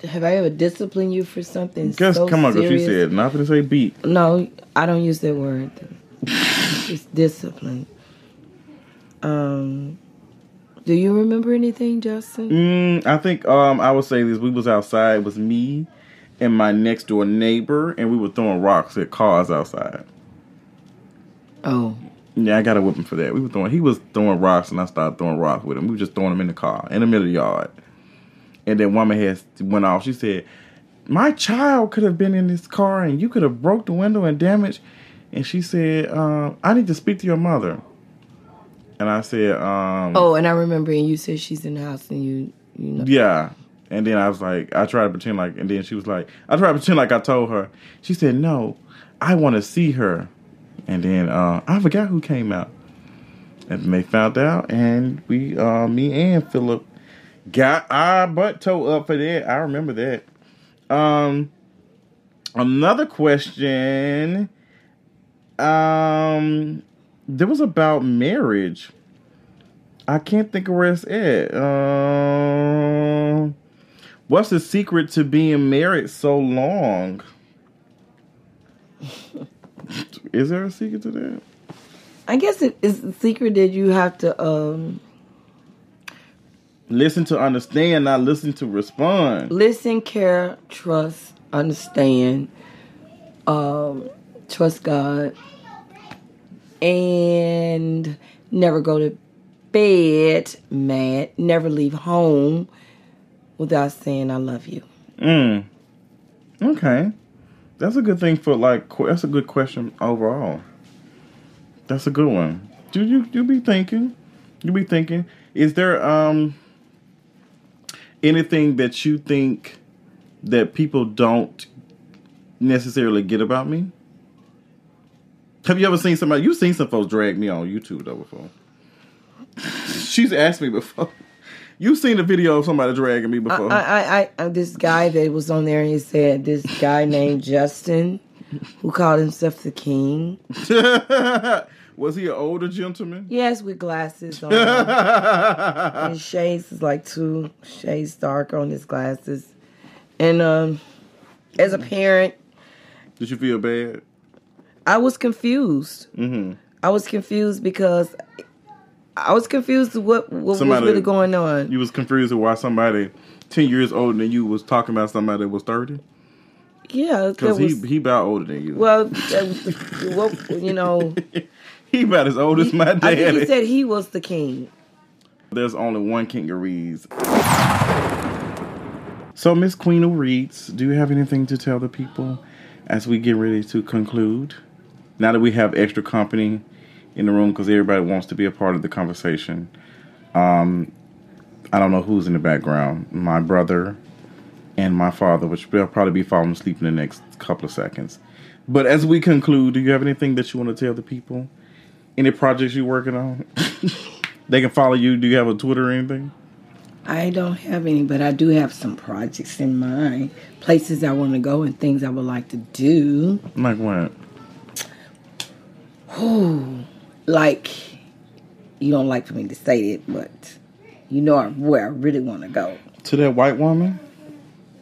Have I ever disciplined you for something? Guess so come on, serious? said nothing to say beat. No, I don't use that word. *laughs* it's discipline. Um, do you remember anything, Justin? Mm, I think um I would say this. We was outside. It was me and my next door neighbor, and we were throwing rocks at cars outside. Oh, Yeah, I got a whipping for that. We were throwing. He was throwing rocks, and I started throwing rocks with him. We were just throwing them in the car in the middle of the yard. And then woman had went off. She said, "My child could have been in this car, and you could have broke the window and damaged." And she said, uh, "I need to speak to your mother." And I said, um, oh, and I remember, and you said she's in the house, and you, you know, Yeah. And then I was like, I tried to pretend like, and then she was like, I tried to pretend like I told her. She said, No, I want to see her. And then uh, I forgot who came out. And they found out, and we, uh, me and Philip, got our butt toe up for that. I remember that. Um, another question. Um, there was about marriage. I can't think of where it's at. Um, what's the secret to being married so long? *laughs* Is there a secret to that? I guess it is the secret that you have to um Listen to understand, not listen to respond. listen, care, trust, understand, um, trust God, and never go to bed mad. Never leave home without saying "I love you." Mm. Okay, that's a good thing for like. That's a good question overall. That's a good one. Do you you be thinking? You be thinking? Is there um anything that you think that people don't necessarily get about me? Have you ever seen somebody? You've seen some folks drag me on YouTube though before. *laughs* She's asked me before. You've seen a video of somebody dragging me before. I, I, I, this guy that was on there, and he said this guy named Justin, who called himself the king. *laughs* Was he an older gentleman? Yes, with glasses on. *laughs* and his shades is like two shades darker on his glasses. And um, as a parent, Did you feel bad? I was confused. Mm-hmm. I was confused because I was confused what, what was really going on. You was confused why somebody ten years older than you was talking about somebody that was thirty? yeah, Because he he about older than you. well, that- what, you know, *laughs* *laughs* he about as old as my I think he said he was the king. There's only one King of Reads. So, Miss Queen of Reads, do you have anything to tell the people as we get ready to conclude? Now that we have extra company in the room because everybody wants to be a part of the conversation. Um, I don't know who's in the background. My brother and my father, which they'll probably be falling asleep in the next couple of seconds. But as we conclude, do you have anything that you want to tell the people? Any projects you're working on? *laughs* they can follow you. Do you have a Twitter or anything? I don't have any, but I do have some projects in mind, places I want to go, and things I would like to do. Like what? Ooh, Like, you don't like for me to say it, but you know where I really want to go. To that white woman?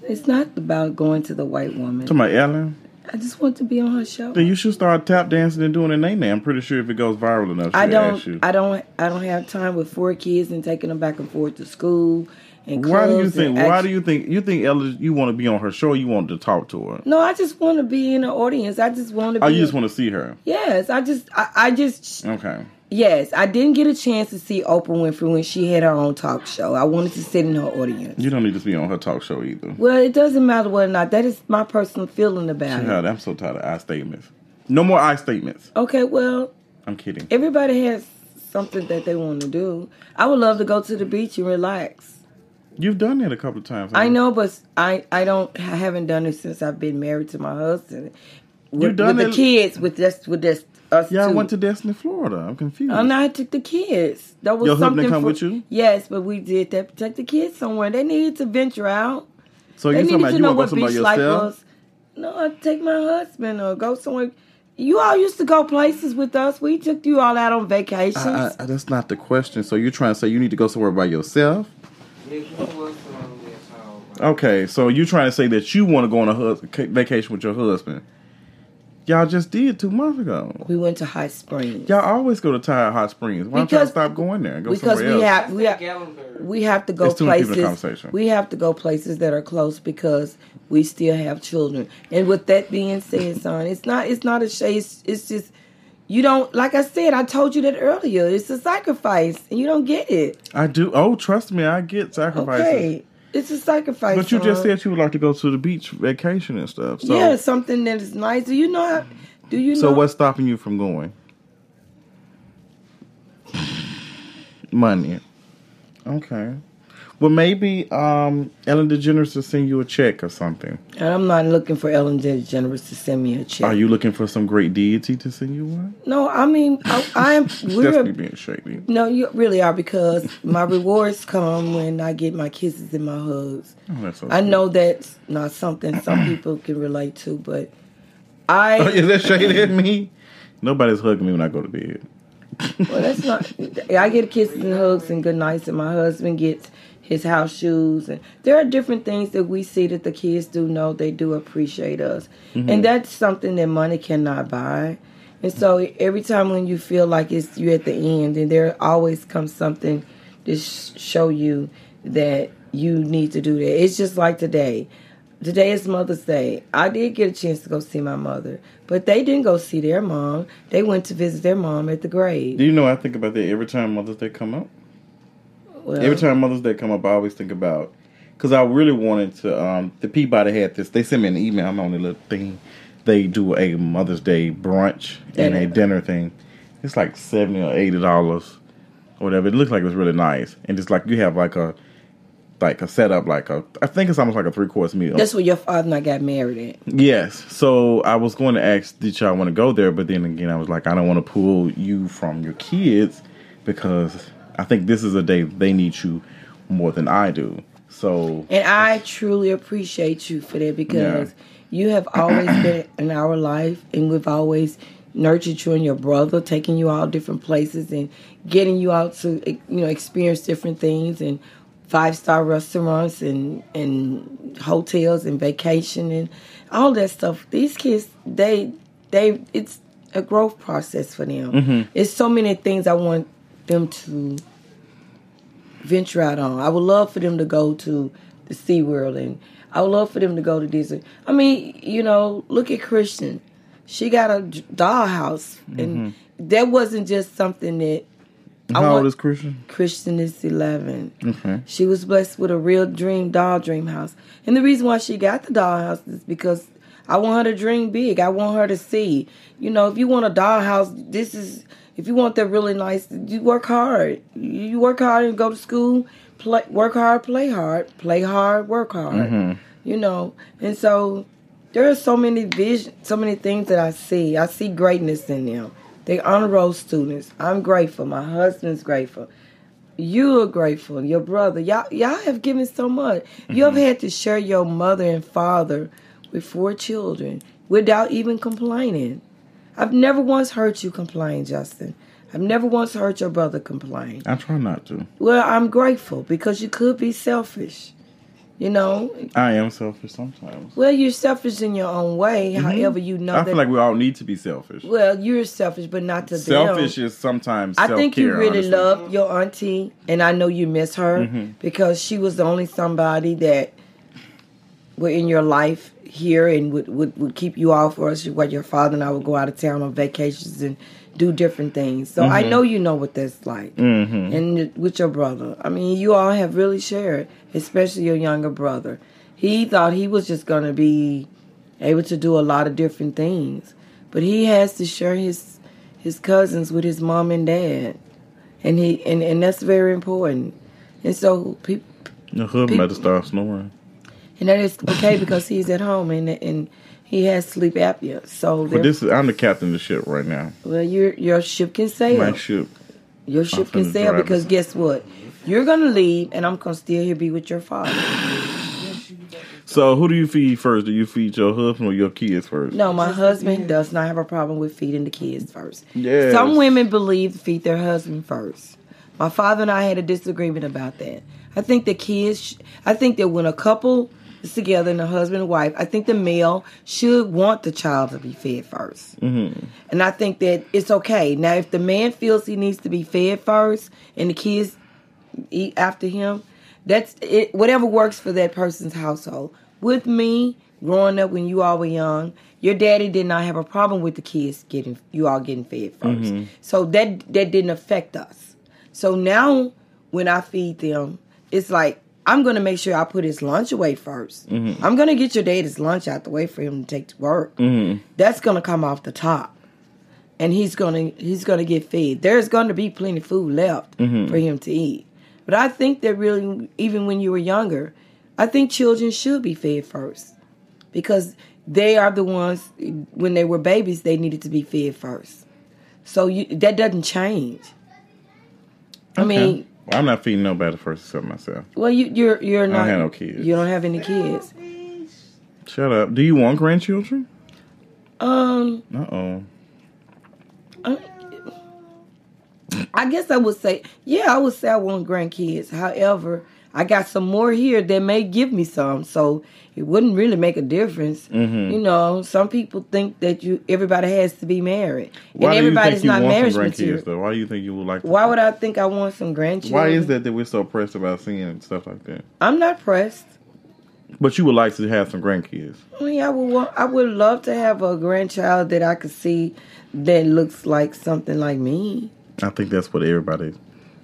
It's not about going to the white woman. To my Ellen? I just want to be on her show. Then you should start tap dancing and doing a name. I'm pretty sure if it goes viral enough, I don't. I don't. I don't have time with four kids and taking them back and forth to school and Why do you think? Why do you think? You think Ella? You want to be on her show? Or you want to talk to her? No, I just want to be in the audience. I just want to. Be Oh, you just want to see her? Yes, I just. I, I just. Okay. Yes, I didn't get a chance to see Oprah Winfrey when she had her own talk show. I wanted to sit in her audience. You don't need to be on her talk show either. Well, it doesn't matter whether or not. That is my personal feeling about it. God, I'm so tired of I statements. No more I statements. Okay, well, I'm kidding. everybody has something that they want to do. I would love to go to the beach and relax. You've done that a couple of times. I know, but I I don't I haven't done it since I've been married to my husband. With, You done with it- the kids with this with this us you? Yeah, I two. went to Destiny, Florida. I'm confused. And I took the kids. That was Your husband something come for, with you? Yes, but we did that. Take the kids somewhere. They needed to venture out. so you talking about to you know want to what go somewhere beach life yourself? was. No, I'd take my husband or go somewhere. You all used to go places with us. We took you all out on vacations. I, I, that's not the question. So you're trying to say you need to go somewhere by yourself? Okay, so you're trying to say that you want to go on a hus- vacation with your husband? Y'all just did two months ago. we went to Hot Springs. Y'all always go to Tired Hot Springs. Why don't y'all stop going there and go because somewhere we else? have we have we have to go It's too many in the places. conversation. We have to go places that are close because we still have children. And with that being said, son, it's not it's not a shame. It's, it's just you don't like I said. I told you that earlier. It's a sacrifice, and you don't get it. I do. Oh, trust me, I get sacrifices. Okay, it's a sacrifice. But you just uh, said you would like to go to the beach vacation and stuff. So, yeah, something that is nice. Do you know? How, do you know so know? what's stopping you from going? *sighs* Money. Okay. Well, maybe um, Ellen DeGeneres will send you a check or something. And I'm not looking for Ellen DeGeneres to send me a check. Are you looking for some great deity to send you one? No, I mean I, I am. *laughs* That's me We're being shady. No, you really are because my rewards come when I get my kisses and my hugs. Oh, so I know that's not something some *clears throat* people can relate to, but Oh, I is that shady at me? Nobody's hugging me when I go to bed. well that's not I get kisses and hugs and good nights and my husband gets his house shoes and there are different things that we see that the kids do know they do appreciate us. And mm-hmm. that's something that money cannot buy. And so every time when you feel like it's you at the end and there always comes something to sh- show you that you need to do that. It's just like today. Today is Mother's Day. I did get a chance to go see my mother, but they didn't go see their mom. They went to visit their mom at the grave. Do you know I think about that every time Mother's Day come up? Well, Every time Mother's Day come up, I always think about because I really wanted to. Um, the Peabody had this. They sent me an email. I'm on the little thing. They do a Mother's Day brunch and a Dinner. thing. It's like seventy or eighty dollars, or whatever. It looked like it was really nice, and just like you have like a like a setup, like a. I think it's almost like a three course meal. That's where your father and I got married at. Yes. So I was going to ask, did y'all want to go there? But then again, I was like, I don't want to pull you from your kids because I think this is a day they need you more than I do. So And I truly appreciate you for that because you have always *clears throat* been in our life and we've always nurtured you and your brother, taking you all different places and getting you out to you know experience different things and five star restaurants and and hotels and vacation and all that stuff. These kids they they it's a growth process for them. Mm-hmm. It's so many things I want them to venture out on. I would love for them to go to the SeaWorld and I would love for them to go to Disney. I mean, you know, look at Christian. She got a dollhouse and mm-hmm. that wasn't just something that I how want- old is Christian? Christian is 11. Okay. She was blessed with a real dream doll dream house. And the reason why she got the dollhouse is because I want her to dream big. I want her to see. You know, if you want a dollhouse, this is if you want that really nice, you work hard. You work hard and go to school, play work hard, play hard, play hard, work hard. Mm-hmm. You know. And so there are so many vision so many things that I see. I see greatness in them. They honor roll students. I'm grateful. My husband's grateful. You are grateful. Your brother. Y'all y'all have given so much. You have mm-hmm. had to share your mother and father with four children without even complaining. I've never once heard you complain, Justin. I've never once heard your brother complain. I try not to. Well, I'm grateful because you could be selfish. You know, I am selfish sometimes. well, you're selfish in your own way. However, you know I feel like we all need to be selfish. well, you're selfish, but not to them. Selfish is sometimes I think you really honestly. love your auntie, and I know you miss her Mm-hmm. because she was the only somebody that were in your life here and would, would, would keep you all for us while your father and I would go out of town on vacations and do different things. So Mm-hmm. I know you know what that's like. Mm-hmm. And with your brother. I mean, you all have really shared, especially your younger brother. He thought he was just going to be able to do a lot of different things. But he has to share his his cousins with his mom and dad. And he and, and that's very important. And so people Your People- about to start snoring. And that is okay because he's at home and and he has sleep apnea. So But this is I'm the captain of the ship right now. well, your your ship can sail. My ship. Your ship can sail because it. guess what? You're gonna leave, and I'm gonna still here be with your father. So who do you feed first? Do you feed your husband or your kids first? No, my husband does not have a problem with feeding the kids first. Yes. Some women believe to feed their husband first. My father and I had a disagreement about that. I think the kids, I think that when a couple is together and a husband and wife, I think the male should want the child to be fed 1st Mm-hmm. And I think that it's okay. Now, if the man feels he needs to be fed first and the kids eat after him, that's it. Whatever works for that person's household. With me, growing up when you all were young, your daddy did not have a problem with the kids getting you all getting fed 1st So that that didn't affect us. So now when I feed them, it's like I'm gonna make sure I put his lunch away 1st i mm-hmm. I'm gonna get your daddy's lunch out the way for him to take to work. Mm-hmm. That's gonna come off the top and he's gonna he's gonna get fed. There's gonna be plenty of food left mm-hmm. for him to eat. But I think that really, even when you were younger, I think children should be fed first because they are the ones when they were babies they needed to be fed first. So you, that doesn't change. I mean, Okay. Well, I'm not feeding nobody first except myself. well, you, you're you're not. I have no kids. You don't have any kids. Shut up. Do you want grandchildren? Um, Uh oh. I guess I would say, yeah, I would say I want grandkids. However, I got some more here that may give me some, so it wouldn't really make a difference. Mm-hmm. You know, some people think that you everybody has to be married, Why and do you everybody's think you not want marriage some grandkids material. though? Why do you think you would like? To Why would I think I want some grandchildren? Why is that that we're so pressed about seeing stuff like that? I'm not pressed. But you would like to have some grandkids. I mean, I would want, I would love to have a grandchild that I could see that looks like something like me. I think that's what everybody.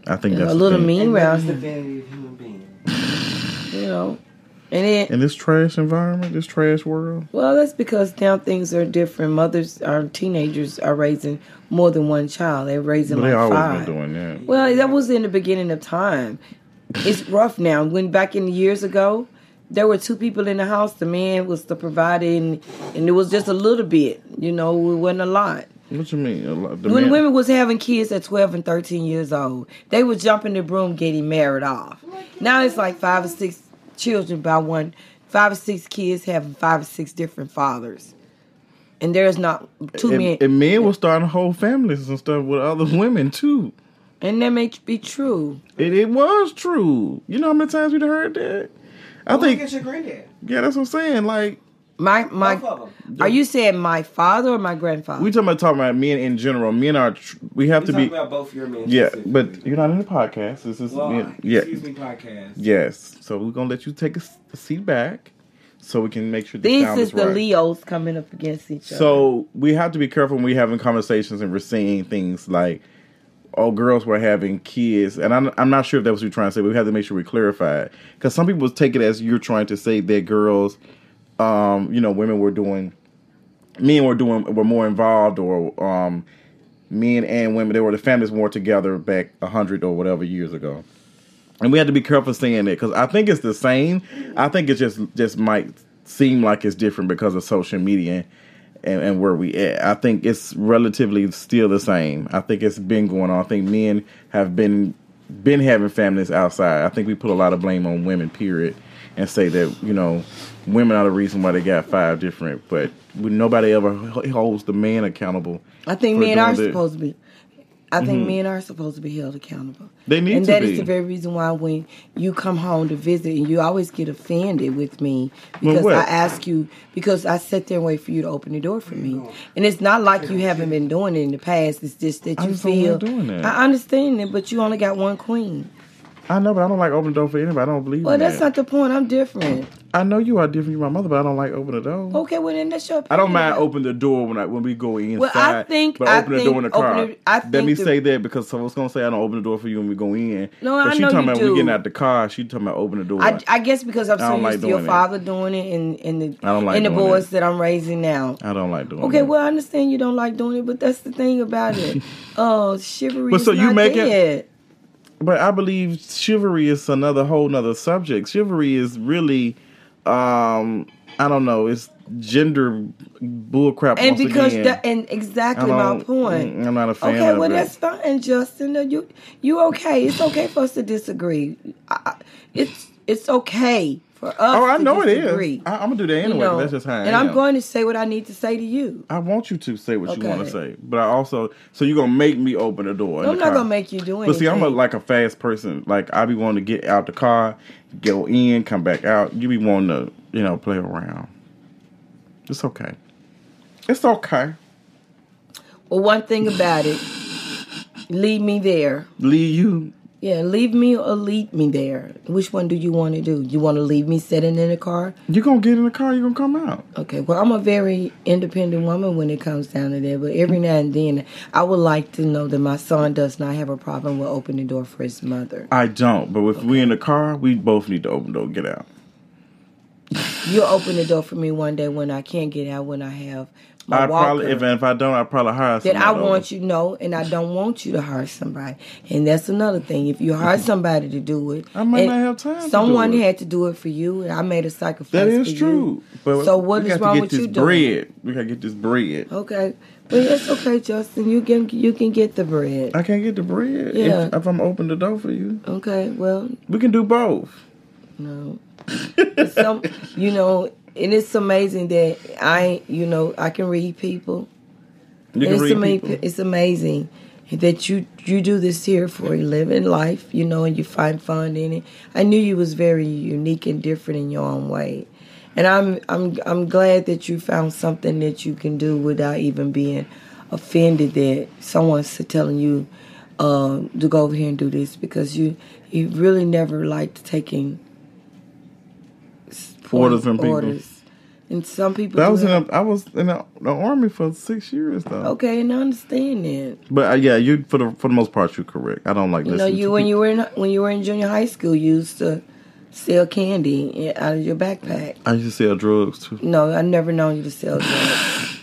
I think that's a the little thing. mean And that is round, the value of human being. You know. And then in this trash environment, this trash world. Well, that's because now things are different. Mothers or teenagers are raising more than one child. They're raising But they like always five. been doing that. Well, that was in the beginning of time. It's rough now. When back in the years ago, there were two people in the house. The man was the provider, and, and it was just a little bit. You know, it wasn't a lot. What you mean? A lot, the When man- women was having kids at 12 and 13 years old, they would jump in the broom getting married off. Oh now it's like five or six children by one, five or six kids having five or six different fathers. And there's not two men. and, and men were starting whole families and stuff with other women too. and that may be true. It, it was true. You know how many times we'd heard that? I Well, look think, at your granddad. yeah, that's what I'm saying. Like, My my Both. Are you saying my father or my grandfather? we talking about talking about men in general. Men are, tr- we have We're to talking be, about both your men. yeah, but you're not in the podcast. This is, well, men, yeah, excuse me, podcast. yes. So we're gonna let you take a seat back, so we can make sure the This is is the right. Leos coming up against each other. So we have to be careful when we're having conversations and we're saying things like, "Oh, girls were having kids," and I'm I'm not sure if that's what you're trying to say. But we have to make sure we clarify it because some people take it as you're trying to say that girls, um, you know, women were doing, men were doing were more involved, or um, men and women they were the families more together back a hundred or whatever years ago. And we have to be careful saying that because I think it's the same. I think it just just might seem like it's different because of social media and, and where we at. I think it's relatively still the same. I think it's been going on. I think men have been been having families outside. I think we put a lot of blame on women, period, and say that you know women are the reason why they got five different. But nobody ever holds the man accountable. I think men are that. supposed to be. I think mm-hmm. men are supposed to be held accountable. They need to and to that is be. the very reason why when you come home to visit and you always get offended with me because what? I ask you because I sit there and wait for you to open the door for me. And it's not like you haven't been doing it in the past. It's just that you just feel doing that. I understand it, but you only got one queen. I know, but I don't like opening the door for anybody. I don't believe Well, in that's that. not the point. I'm different. I know you are different. You're my mother, but I don't like opening the door. Okay, well then that's your. I don't mind opinion. opening the door when I when we go inside. Well, I think- but I open the door in the car. open it- I Let me the- say that because someone's gonna say I don't open the door for you when we go in. No, but I she know But she's talking you about we do. getting out the car. She talking about open the door. I, I guess because I'm I so don't like to your doing it. father doing it and, and the I don't like and the boys it. that I'm raising now. I don't like doing. It. Okay, it. well I understand you don't like doing it, but that's the thing about it. *laughs* Oh, chivalry But so you make it- dead. But I believe chivalry is another whole nother subject. Chivalry is really, um, I don't know, it's gender bullcrap. And because again. that, and exactly my point. mm, I'm not a fan Okay, of well it. that's fine, Justin. You you okay? It's okay for us to disagree. I- it's it's okay for us. Oh, I know it disagree. is. I, I'm gonna do that You anyway. know, that's just how I and am. I'm going to say what I need to say to you. I want you to say what you want to say, but I also so you're gonna make me open the door. I'm the not car. gonna make you do anything. But see, I'm a, like a fast person. Like I be wanting to get out the car, go in, come back out. You be wanting to, you know, play around. It's okay. It's okay. well, one thing about it, leave me there. Leave you. Yeah, leave me or lead me there. Which one do you want to do? You want to leave me sitting in the car? You're gonna get in the car. you're gonna come out. Okay, well, I'm a very independent woman when it comes down to that, but every now and then, I would like to know that my son does not have a problem with opening the door for his mother. I don't. But if we in the car, we both need to open the door, get out. You'll open the door for me one day when I can't get out, when I have I probably if if I don't, I probably hire somebody. I over. want you to know, and I don't want you to hire somebody. And that's another thing. If you hire somebody to do it, I might not have time Someone had to do it for you, and I made a sacrifice. That is true. You. But So what is wrong with you doing bread. We gotta get this bread. Okay, but it's okay, Justin. You can you can get the bread. I can't get the bread Yeah. if, if I'm open the door for you. Okay, well, We can do both. no. *laughs* Some, you know, and it's amazing that I, you know, I can read people. You can it's, read ama- people. it's amazing that you you do this here for a living life, you know, and you find fun in it. I knew you was very unique and different in your own way, and I'm I'm I'm glad that you found something that you can do without even being offended that someone's telling you uh, to go over here and do this because you you really never liked taking Orders from people. orders. And some people. But I was in a, I was in the, the army for six years though. Okay, and I understand that. But uh, yeah, you for the for the most part you're correct. I don't like You know, you to when people. you were in when you were in junior high school, you used to sell candy out of your backpack. I used to sell drugs too. No, I never known you to sell drugs.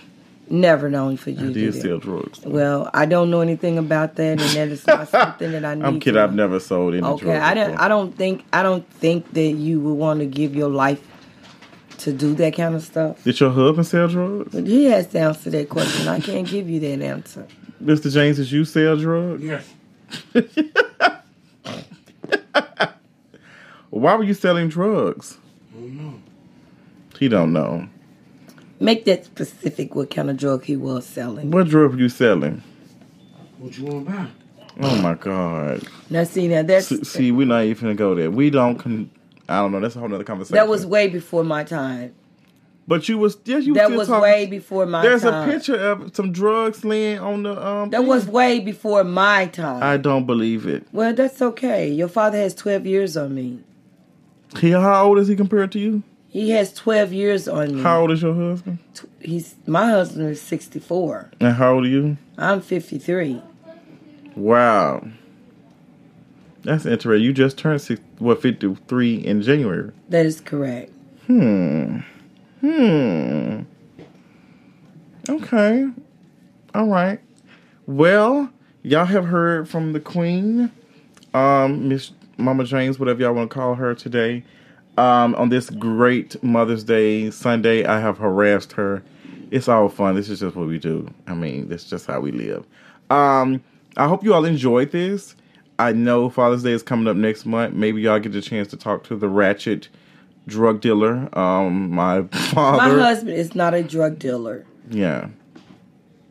never known for you I to do did that. sell drugs. Well, I don't know anything about that, and that is not something that I *laughs* need. I'm to kidding. I've never sold any Okay. I don't. I don't think. I don't think that you would want to give your life to do that kind of stuff. Did your husband sell drugs, But he has to answer that question. I can't give you that answer. Mr. James? Did you sell drugs? Yes. *laughs* Why were you selling drugs? He don't know. Make that specific. What kind of drug he was selling? What drug were you selling? What you want to buy? Oh my God! Now, see, now that's See, see, we're not even gonna go there. We don't. Con- I don't know. That's a whole other conversation. that was way before my time. But you was yes, you That was talking- way before my There's time. a picture of some drugs laying on the um. That thing. was way before my time. I don't believe it. well, that's okay. Your father has twelve years on me. He how old is he compared to you? He has twelve years on me. How old is your husband? He's my husband is sixty four. And how old are you? I'm fifty three. Wow. That's interesting. You just turned six, what fifty three in January. That is correct. Hmm. Hmm. Okay. All right. Well, y'all have heard from the Queen, um, Miss Momma James, whatever y'all want to call her today. Um, on this great Mother's Day Sunday, I have harassed her. It's all fun. This is just what we do. I mean, this is just how we live. Um, I hope you all enjoyed this. I know Father's Day is coming up next month. Maybe y'all get the chance to talk to the ratchet drug dealer. Um, my *laughs* father. My husband is not a drug dealer. Yeah.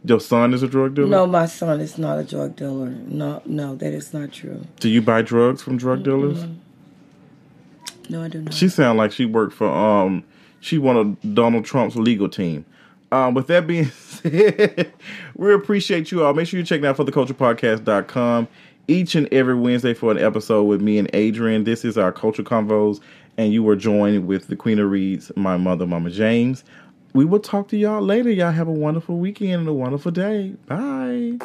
Your son is a drug dealer? No, my son is not a drug dealer. No, no, that is not true. Do you buy drugs from drug dealers? No, I do not. She sound like she worked for um she one of Donald Trump's legal team. Um, with that being *laughs* said, we appreciate you all. Make sure you check out for the culturepodcast.com each and every Wednesday for an episode with me and Adrian. This is our culture convos, and you were joined with the Queen of Reads, my mother, Momma James. We will talk to y'all later. Y'all have a wonderful weekend and a wonderful day. Bye.